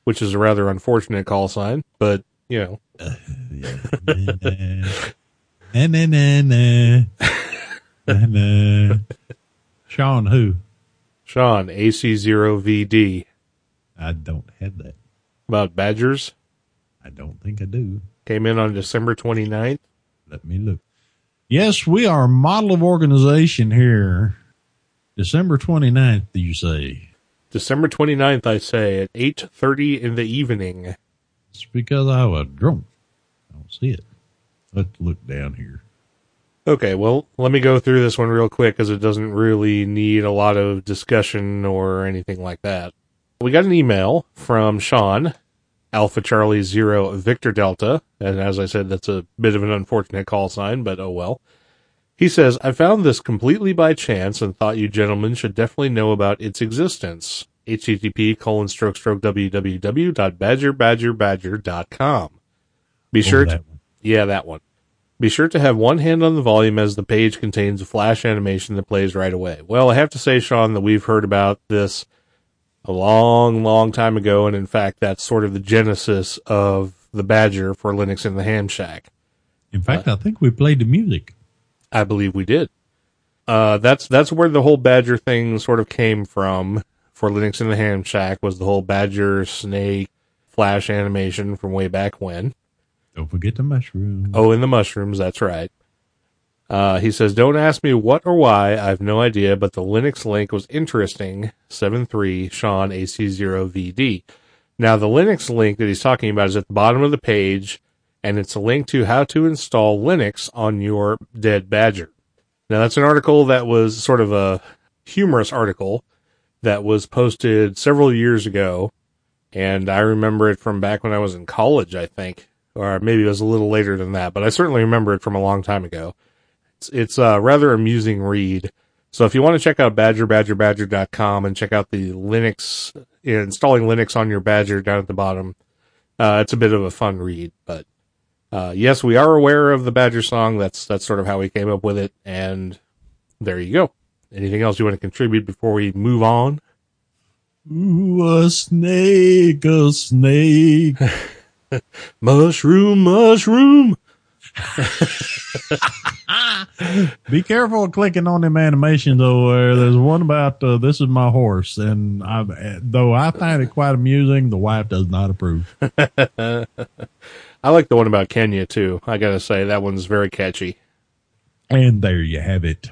which is a rather unfortunate call sign, but you know, na, na, na, na. Na, na. Sean, who? Sean AC0VD I don't have that. about Badgers I don't think I do. came in on December 29th. Let me look. Yes, we are a model of organization here December 29th, you say? December 29th, I say, at 8.30 in the evening. It's because I was drunk. I don't see it. Let's look down here. Okay, well, let me go through this one real quick because it doesn't really need a lot of discussion or anything like that. We got an email from Sean, Alpha Charlie Zero Victor Delta, and as I said, that's a bit of an unfortunate call sign, but oh well. He says, I found this completely by chance and thought you gentlemen should definitely know about its existence. Http colon stroke stroke www.badgerbadgerbadger.com. Be sure Oh, to, one. yeah, that one. Be sure to have one hand on the volume as the page contains a flash animation that plays right away. Well, I have to say, Sean, that we've heard about this a long, long time ago, and in fact, that's sort of the genesis of the Badger for Linux in the Ham Shack. In fact, I think we played the music. I believe we did. Uh, that's that's where the whole Badger thing sort of came from for Linux in the Ham Shack was the whole Badger Snake Flash animation from way back when. Don't forget the mushroom. Oh, in the mushrooms, that's right. Uh, he says, don't ask me what or why, I have no idea, but the Linux link was interesting. 7.3 Sean AC0VD. Now, the Linux link that he's talking about is at the bottom of the page, and it's a link to how to install Linux on your dead Badger. Now, that's an article that was sort of a humorous article that was posted several years ago, and I remember it from back when I was in college, I think, or maybe it was a little later than that, but I certainly remember it from a long time ago. It's, it's a rather amusing read. So if you want to check out badgerbadgerbadger.com and check out the Linux, installing Linux on your Badger down at the bottom, uh, it's a bit of a fun read, but, uh, yes, we are aware of the Badger song. That's, that's sort of how we came up with it. And there you go. Anything else you want to contribute before we move on? Ooh, a snake, a snake. Mushroom, mushroom. Be careful clicking on them animations though. Where there's one about uh, this is my horse, and I, though I find it quite amusing, the wife does not approve. I like the one about Kenya too. I gotta say that one's very catchy. And there you have it.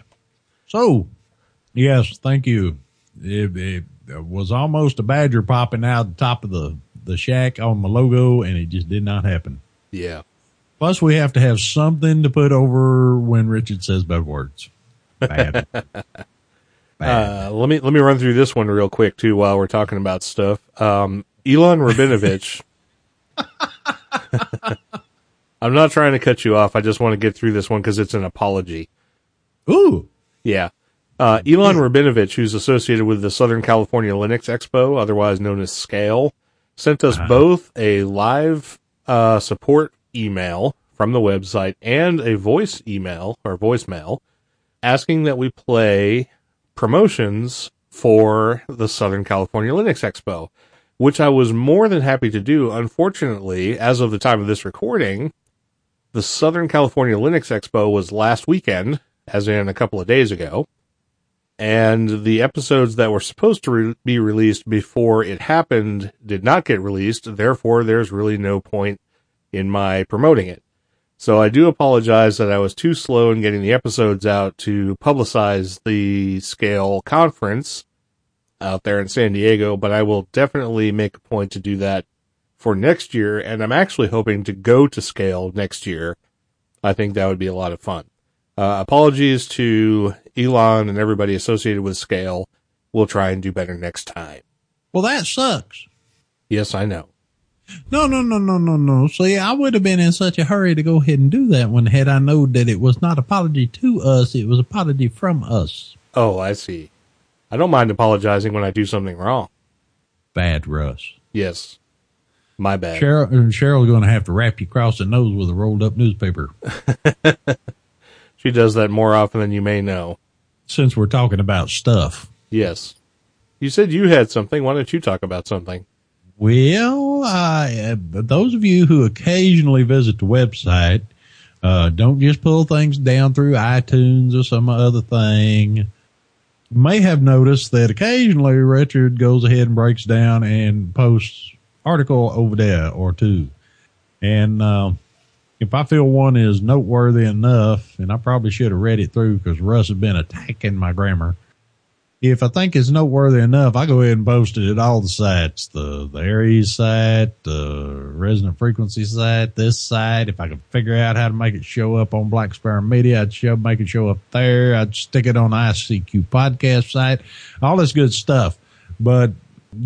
So, yes, thank you. It, it was almost a badger popping out the top of the the shack on my logo, and it just did not happen. Yeah. Plus, we have to have something to put over when Richard says bad words. Bad. Bad. Uh, let me let me run through this one real quick too while we're talking about stuff. Um, Ilan Rabinovitch. I'm not trying to cut you off. I just want to get through this one because it's an apology. Ooh, Yeah. Uh, Ilan Rabinovitch, who's associated with the Southern California Linux Expo, otherwise known as Scale, sent us both a live uh, support email from the website and a voice email or voicemail asking that we play promotions for the Southern California Linux Expo, which I was more than happy to do. Unfortunately, as of the time of this recording, the Southern California Linux Expo was last weekend, as in a couple of days ago. And the episodes that were supposed to re- be released before it happened did not get released. Therefore, there's really no point in my promoting it. So I do apologize that I was too slow in getting the episodes out to publicize the scale conference out there in San Diego, but I will definitely make a point to do that for next year. And I'm actually hoping to go to scale next year. I think that would be a lot of fun. Uh, apologies to Ilan and everybody associated with scale. We'll try and do better next time. well, that sucks. Yes, I know. No, no, no, no, no, no. See, I would have been in such a hurry to go ahead and do that one had I known that it was not apology to us, it was apology from us. Oh, I see. I don't mind apologizing when I do something wrong. Bad Russ. Yes. My bad. Cheryl, and Cheryl's going to have to wrap you across the nose with a rolled up newspaper. She does that more often than you may know. Since we're talking about stuff. Yes. You said you had something. Why don't you talk about something? Well, uh, those of you who occasionally visit the website, uh, don't just pull things down through iTunes or some other thing. You may have noticed that occasionally Richard goes ahead and breaks down and posts article over there or two. And, uh, if I feel one is noteworthy enough, and I probably should have read it through because Russ has been attacking my grammar. if I think it's noteworthy enough, I go ahead and post it at all the sites, the, the ARES site, the resonant frequency site, this site. If I could figure out how to make it show up on Black Sparrow Media, I'd show, make it show up there. I'd stick it on ICQ podcast site, all this good stuff. But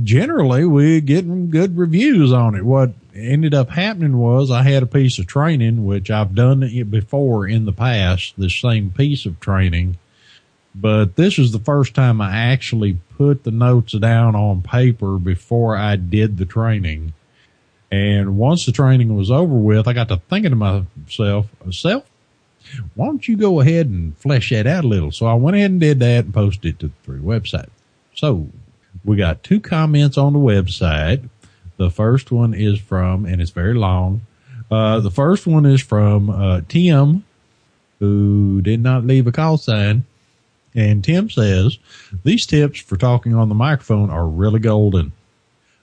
generally we're getting good reviews on it. What ended up happening was I had a piece of training, which I've done it before in the past, the same piece of training but this is the first time I actually put the notes down on paper before I did the training. And once the training was over with, I got to thinking to myself, self, why don't you go ahead and flesh that out a little? So I went ahead and did that and posted it to the three website. So we got two comments on the website. The first one is from, and it's very long. Uh, the first one is from, uh, Tim, who did not leave a call sign. And Tim says, these tips for talking on the microphone are really golden.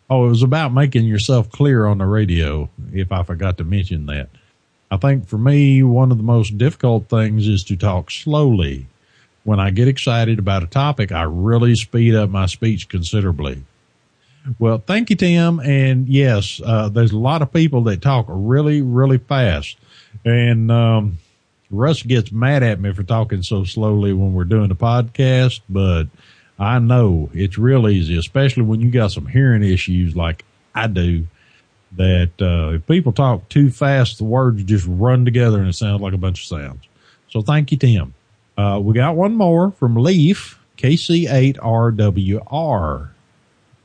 Oh, it was about making yourself clear on the radio, if I forgot to mention that. I think for me, one of the most difficult things is to talk slowly. When I get excited about a topic, I really speed up my speech considerably. Well, thank you, Tim. And yes, uh, there's a lot of people that talk really, really fast. And, um, Russ gets mad at me for talking so slowly when we're doing the podcast, but I know it's real easy, especially when you got some hearing issues like I do. That uh, if people talk too fast, the words just run together and it sounds like a bunch of sounds. So thank you, Tim. Uh, we got one more from Leaf KC8RWR,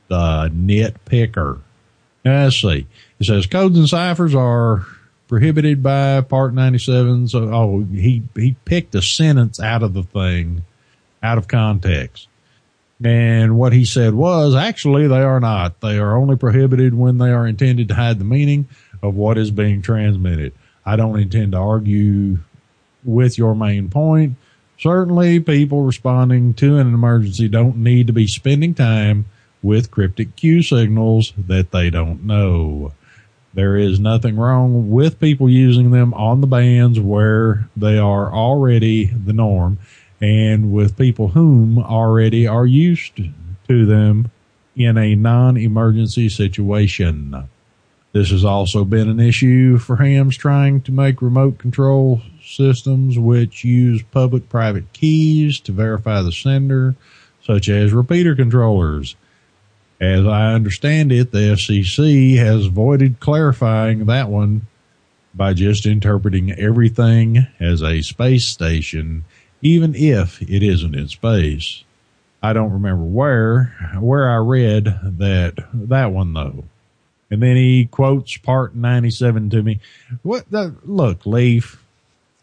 the nitpicker. Let's see. It says codes and ciphers are prohibited by Part 97. So, oh, he, he picked a sentence out of the thing, out of context. And what he said was, actually, they are not. They are only prohibited when they are intended to hide the meaning of what is being transmitted. I don't intend to argue with your main point. Certainly, people responding to an emergency don't need to be spending time with cryptic Q signals that they don't know. There is nothing wrong with people using them on the bands where they are already the norm and with people whom already are used to them in a non-emergency situation. This has also been an issue for hams trying to make remote control systems which use public private keys to verify the sender, such as repeater controllers. As I understand it, the FCC has avoided clarifying that one by just interpreting everything as a space station, even if it isn't in space. I don't remember where, where I read that, that one though. And then he quotes part 97 to me. What the, look, Leaf,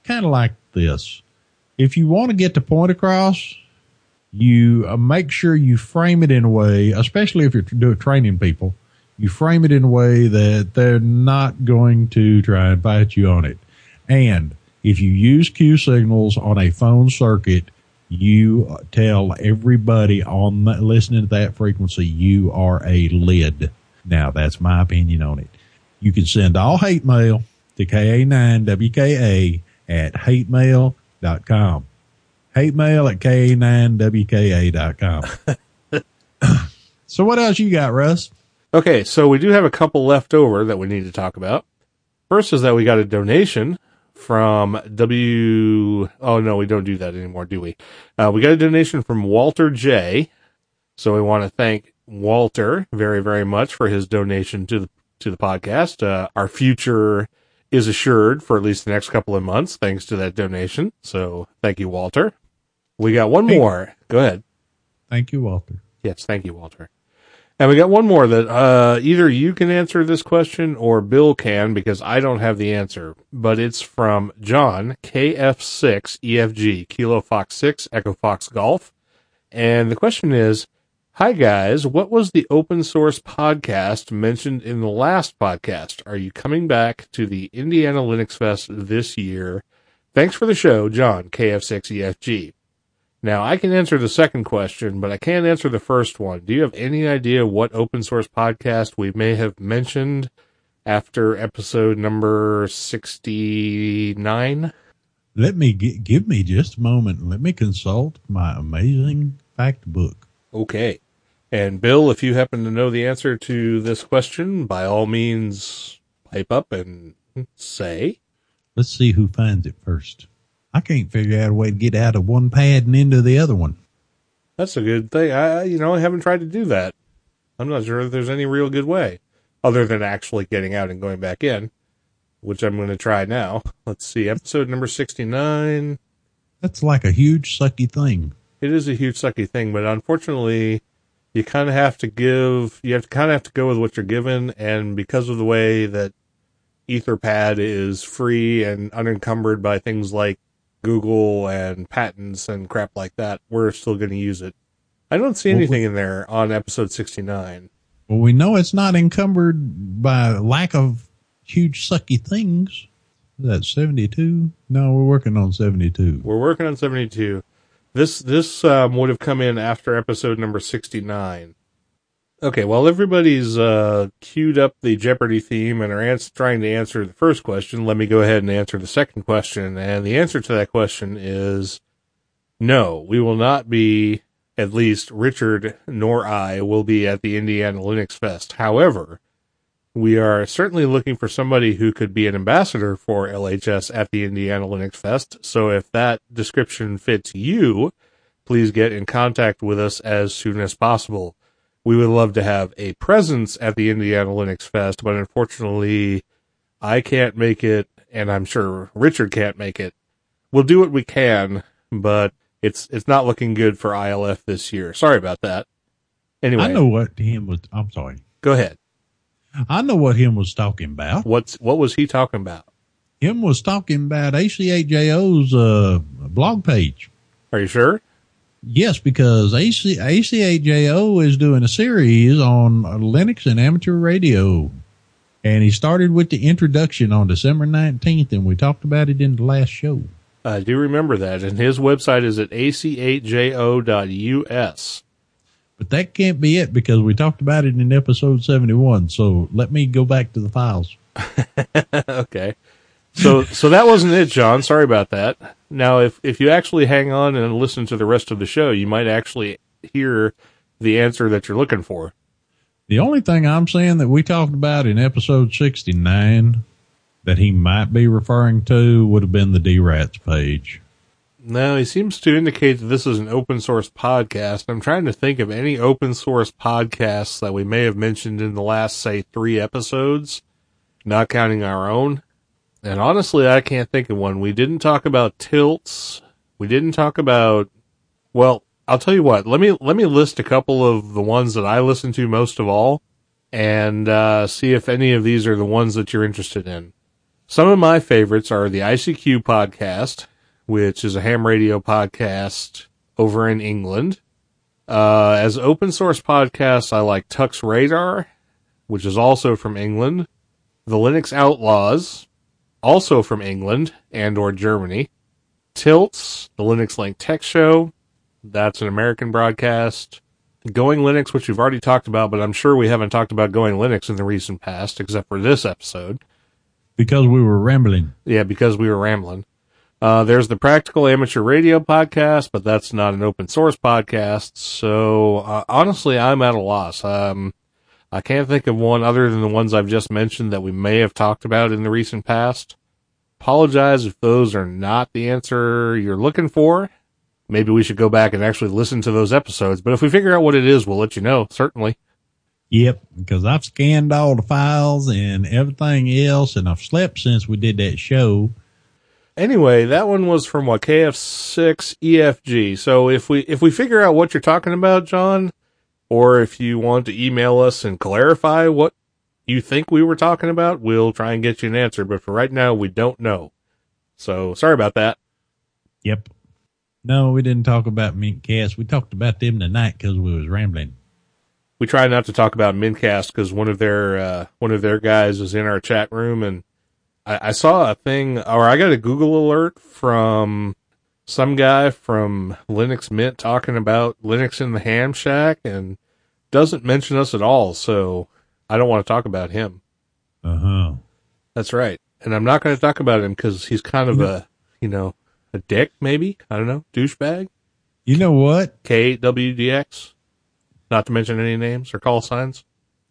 kind of like this. If you want to get the point across, you uh, make sure you frame it in a way, especially if you're doing training people, you frame it in a way that they're not going to try and bite you on it. And if you use Q signals on a phone circuit, you tell everybody on that, listening to that frequency, you are a lid. Now that's my opinion on it. You can send all hate mail to KA9WKA at hatemail.com hate mail at k9wka.com. so what else you got, Russ? Okay, so we do have a couple left over that we need to talk about. First is that we got a donation from W. Oh no, we don't do that anymore, do we? Uh, we got a donation from Walter J. So we want to thank Walter very, very much for his donation to the to the podcast. Uh, our future is assured for at least the next couple of months, thanks to that donation. So thank you, Walter. We got one more. Go ahead. Thank you, Walter. Yes, thank you, Walter. And we got one more that uh, either you can answer this question or Bill can because I don't have the answer. But it's from John KF6 EFG Kilo Fox 6 Echo Fox Golf. And the question is, Hi guys, what was the open source podcast mentioned in the last podcast? Are you coming back to the Indiana Linux Fest this year? Thanks for the show, John, KF6EFG. Now, I can answer the second question, but I can't answer the first one. Do you have any idea what open source podcast we may have mentioned after episode number 69? Let me g- give me just a moment. Let me consult my amazing fact book. Okay. And Bill, if you happen to know the answer to this question, by all means, pipe up and say. Let's see who finds it first. I can't figure out a way to get out of one pad and into the other one. That's a good thing. I, you know, I haven't tried to do that. I'm not sure if there's any real good way other than actually getting out and going back in, which I'm going to try now. Let's see. Episode number 69. That's like a huge sucky thing. It is a huge sucky thing, but unfortunately, you kind of have to give, you have to kind of have to go with what you're given. And because of the way that Etherpad is free and unencumbered by things like Google and patents and crap like that, we're still going to use it. I don't see anything in there on episode 69. Well, we know it's not encumbered by lack of huge sucky things. That's 72? No, we're working on 72. We're working on 72. This, this, um, would have come in after episode number 69. Okay, while everybody's, uh, queued up the Jeopardy theme and are ans- trying to answer the first question, let me go ahead and answer the second question. And the answer to that question is no, we will not be, at least Richard nor I will be at the Indiana Linux Fest. However, we are certainly looking for somebody who could be an ambassador for LHS at the Indiana Linux Fest. So if that description fits you, please get in contact with us as soon as possible. We would love to have a presence at the Indiana Linux Fest, but unfortunately, I can't make it, and I'm sure Richard can't make it. We'll do what we can, but it's it's not looking good for ILF this year. Sorry about that. Anyway, I know what him was, I'm sorry. go ahead. I know what him was talking about. What's what was he talking about? Him was talking about AC8JO's, uh, blog page. Are you sure? Yes, because AC, AC8JO is doing a series on Linux and amateur radio. And he started with the introduction on December 19th, and we talked about it in the last show. I do remember that, and his website is at ac8jo.us. But that can't be it because we talked about it in episode 71. So let me go back to the files. okay. So so that wasn't it, John. Sorry about that. Now if if you actually hang on and listen to the rest of the show, you might actually hear the answer that you're looking for. The only thing I'm saying that we talked about in episode 69 that he might be referring to would have been the D-Rats page. No, he seems to indicate that this is an open source podcast. I'm trying to think of any open source podcasts that we may have mentioned in the last, say, three episodes, not counting our own. And honestly, I can't think of one. We didn't talk about tilts. We didn't talk about, well, I'll tell you what, let me, let me list a couple of the ones that I listen to most of all and, uh, see if any of these are the ones that you're interested in. Some of my favorites are the ICQ podcast, which is a ham radio podcast over in England. Uh, as open source podcasts, I like Tux Radar, which is also from England. The Linux Outlaws, also from England and or Germany. Tilts, the Linux Link Tech Show, that's an American broadcast. Going Linux, which we've already talked about, but I'm sure we haven't talked about Going Linux in the recent past, except for this episode. Because we were rambling. Yeah, because we were rambling. Uh, there's the Practical Amateur Radio podcast, but that's not an open source podcast. So uh, honestly, I'm at a loss. Um, I can't think of one other than the ones I've just mentioned that we may have talked about in the recent past. Apologize if those are not the answer you're looking for. Maybe we should go back and actually listen to those episodes. But if we figure out what it is, we'll let you know, certainly. Yep, because I've scanned all the files and everything else, and I've slept since we did that show. Anyway, that one was from what KF6 EFG. So if we if we figure out what you're talking about, John, or if you want to email us and clarify what you think we were talking about, we'll try and get you an answer. But for right now, we don't know. So sorry about that. Yep. No, we didn't talk about Mintcast. We talked about them tonight because we was rambling. We try not to talk about Mintcast because one of their uh, one of their guys is in our chat room, and I, I saw a thing, or I got a Google alert from some guy from Linux Mint talking about Linux in the Ham Shack, and doesn't mention us at all. So I don't want to talk about him. Uh huh. That's right. And I'm not going to talk about him because he's kind of a, you know, a dick, maybe? I don't know. Douchebag? You know what? K8WDX. Not to mention any names or call signs.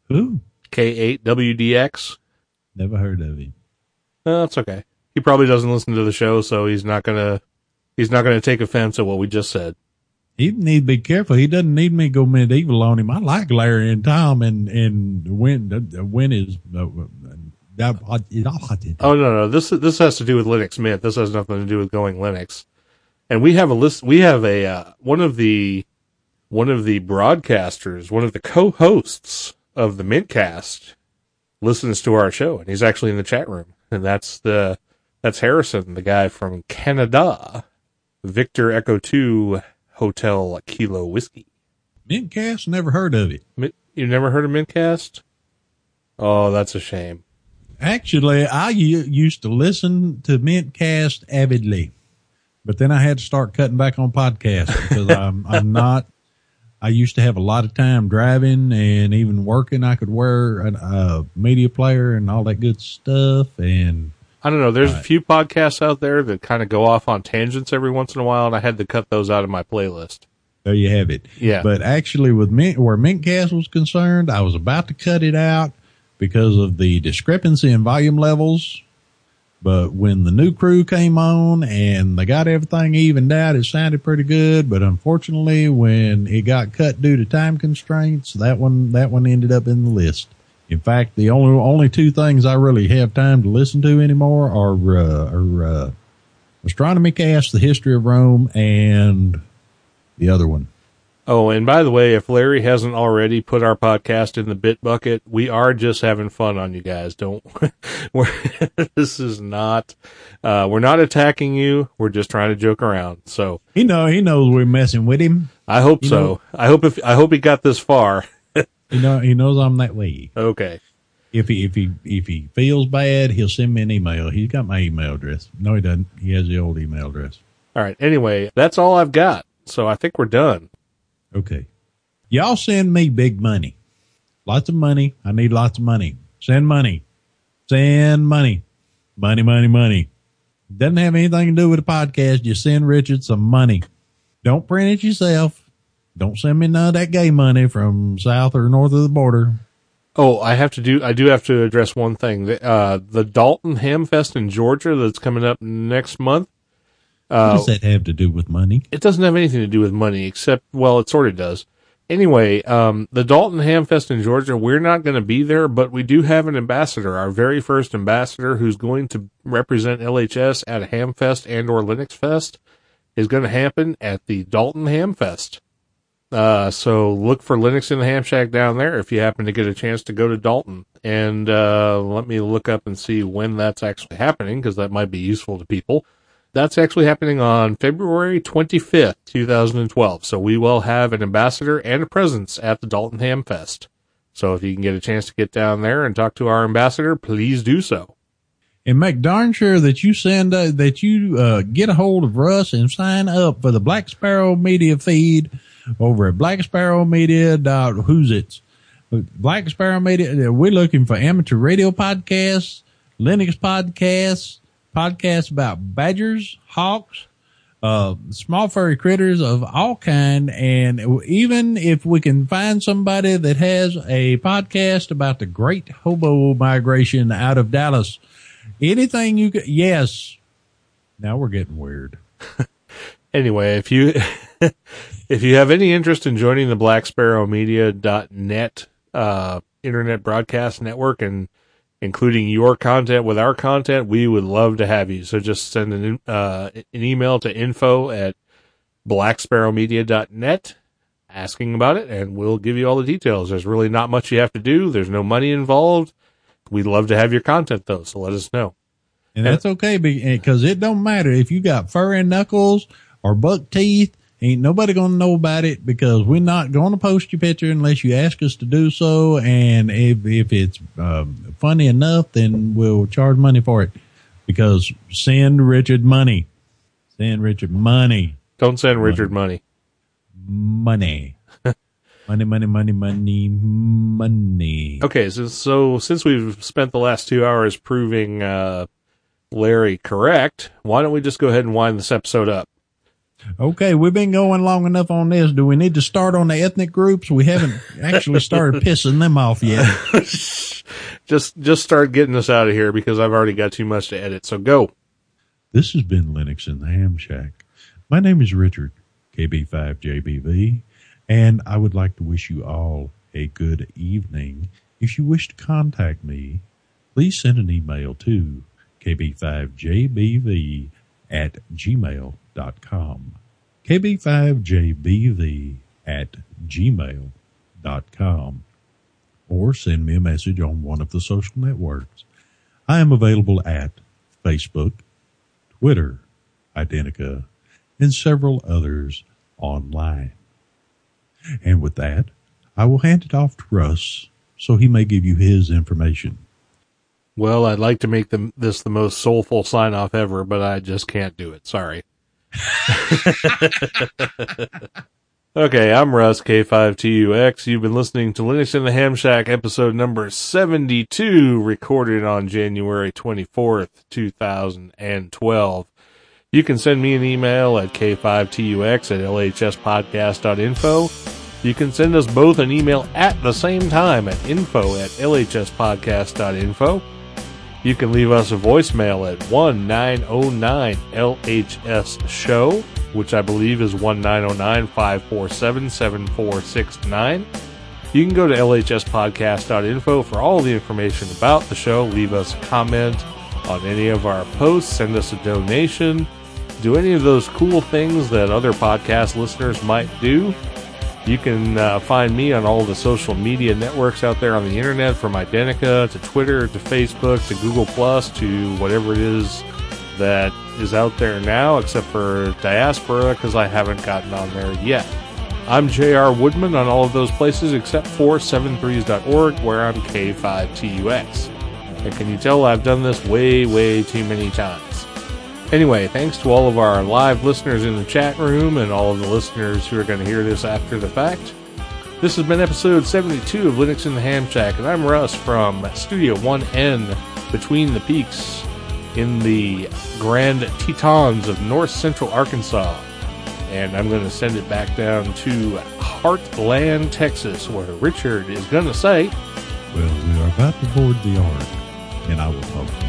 Who? K8WDX. Never heard of him. No, that's okay. He probably doesn't listen to the show, so he's not gonna he's not gonna take offense at what we just said. He need to be careful. He doesn't need me to go medieval on him. I like Larry and Tom and and when when is uh, uh, Oh no no this this has to do with Linux Mint. This has nothing to do with going Linux. And we have a list. We have a uh, one of the one of the broadcasters, one of the co-hosts of the Mintcast, listens to our show, and he's actually in the chat room. And that's the that's Harrison, the guy from Canada, Victor Echo Two Hotel Kilo Whiskey. Mintcast. Never heard of it. You never heard of Mintcast? Oh, that's a shame. Actually, I used to listen to Mintcast avidly, but then I had to start cutting back on podcasts because I'm I'm not. I used to have a lot of time driving and even working. I could wear a, a media player and all that good stuff. And I don't know. There's a few podcasts out there that kind of go off on tangents every once in a while, and I had to cut those out of my playlist. there you have it. Yeah. But actually, with Mint, where Mintcast was concerned, I was about to cut it out because of the discrepancy in volume levels. But when the new crew came on and they got everything evened out, it sounded pretty good. But unfortunately, when it got cut due to time constraints, that one, that one ended up in the list. In fact, the only, only two things I really have time to listen to anymore are, uh, are, uh, Astronomy Cast, The History of Rome, and the other one. Oh, and by the way, if Larry hasn't already put our podcast in the bit bucket, we are just having fun on you guys. Don't, we're, this is not, uh, we're not attacking you. We're just trying to joke around. So He know, he knows we're messing with him. I hope You so. know- I hope if, I hope he got this far. He know, he knows I'm that way. Okay. If he if he if he feels bad, he'll send me an email. He's got my email address. No, he doesn't. He has the old email address. All right. Anyway, that's all I've got. So I think we're done. Okay. Y'all send me big money. Lots of money. I need lots of money. Send money. Send money. Money, money, money. Doesn't have anything to do with the podcast. Just send Richard some money. Don't print it yourself. Don't send me none of that gay money from south or north of the border. Oh, I have to do, I do have to address one thing. The, uh, the Dalton Hamfest in Georgia that's coming up next month. What Uh, does that have to do with money? it doesn't have anything to do with money except well it sort of does. Anyway um, the dalton hamfest in georgia we're not going to be there but we do have an ambassador our very first ambassador who's going to represent lhs at hamfest and or linux fest is going to happen at the dalton hamfest uh, so look for linux in the ham shack down there if you happen to get a chance to go to dalton. And uh, let me look up and see when that's actually happening because that might be useful to people that's actually happening on February 25th, 2012. So we will have an ambassador and a presence at the Dalton Ham Fest. So if you can get a chance to get down there and talk to our ambassador, please do so. and make darn sure that you send uh, that you uh, get a hold of Russ and sign up for the Black Sparrow Media feed over at Black Sparrow Media dot who's it's Black Sparrow Media. We're looking for amateur radio podcasts, Linux podcasts, podcasts about badgers, hawks, uh, small furry critters of all kind. And even if we can find somebody that has a podcast about the great hobo migration out of Dallas, anything you could, yes. Now we're getting weird. Anyway, if you if you have any interest in joining the Black Sparrow Media.net uh, internet broadcast network and including your content with our content, we would love to have you. So just send an uh, an email to info at blacksparrowmedia.net asking about it, and we'll give you all the details. There's really not much you have to do. There's no money involved. We'd love to have your content though, so let us know. And that's okay because it don't matter if you got fur and knuckles or buck teeth. Ain't nobody gonna know about it because we're not gonna post your picture unless you ask us to do so. And if if it's um, funny enough, then we'll charge money for it. Because send Richard money, send Richard money, Don't send Richard money. money, money, money, money, money, money. Okay, so, so since we've spent the last two hours proving uh, Larry correct, why don't we just go ahead and wind this episode up? Okay, we've been going long enough on this. Do we need to start on the ethnic groups? We haven't actually started pissing them off yet. just just start getting us out of here because I've already got too much to edit. So go. This has been Linux in the Ham Shack. My name is Richard, KB5JBV, and I would like to wish you all a good evening. If you wish to contact me, please send an email to kb5jbv at gmail.com. kb5jbv at gmail.com. Or send me a message on one of the social networks. I am available at Facebook, Twitter, Identica, and several others online. And with that, I will hand it off to Russ so he may give you his information. Well, I'd like to make this the most soulful sign off ever, but I just can't do it. Sorry. okay, I'm Russ, K5TUX. You've been listening to Linux in the Ham Shack, episode number 72, recorded on January 24th, 2012. You can send me an email at K5TUX at LHSpodcast.info. You can send us both an email at the same time at info at LHSpodcast.info. You can leave us a voicemail at 1909 LHS Show, which I believe is 1909 547 7469. You can go to lhspodcast.info for all the information about the show. Leave us a comment on any of our posts, send us a donation, do any of those cool things that other podcast listeners might do. You can uh, find me on all the social media networks out there on the internet, from Identica to Twitter to Facebook to Google Plus to whatever it is that is out there now, except for Diaspora, because I haven't gotten on there yet. I'm J.R. Woodman on all of those places except for 73s.org, where I'm K5TUX. And can you tell I've done this way, way too many times? Anyway, thanks to all of our live listeners in the chat room and all of the listeners who are going to hear this after the fact. This has been episode 72 of Linux in the Ham Shack, and I'm Russ from Studio 1N Between the Peaks in the Grand Tetons of north central Arkansas. And I'm going to send it back down to Heartland, Texas, where Richard is going to say, Well, we are about to board the ark, and I will talk.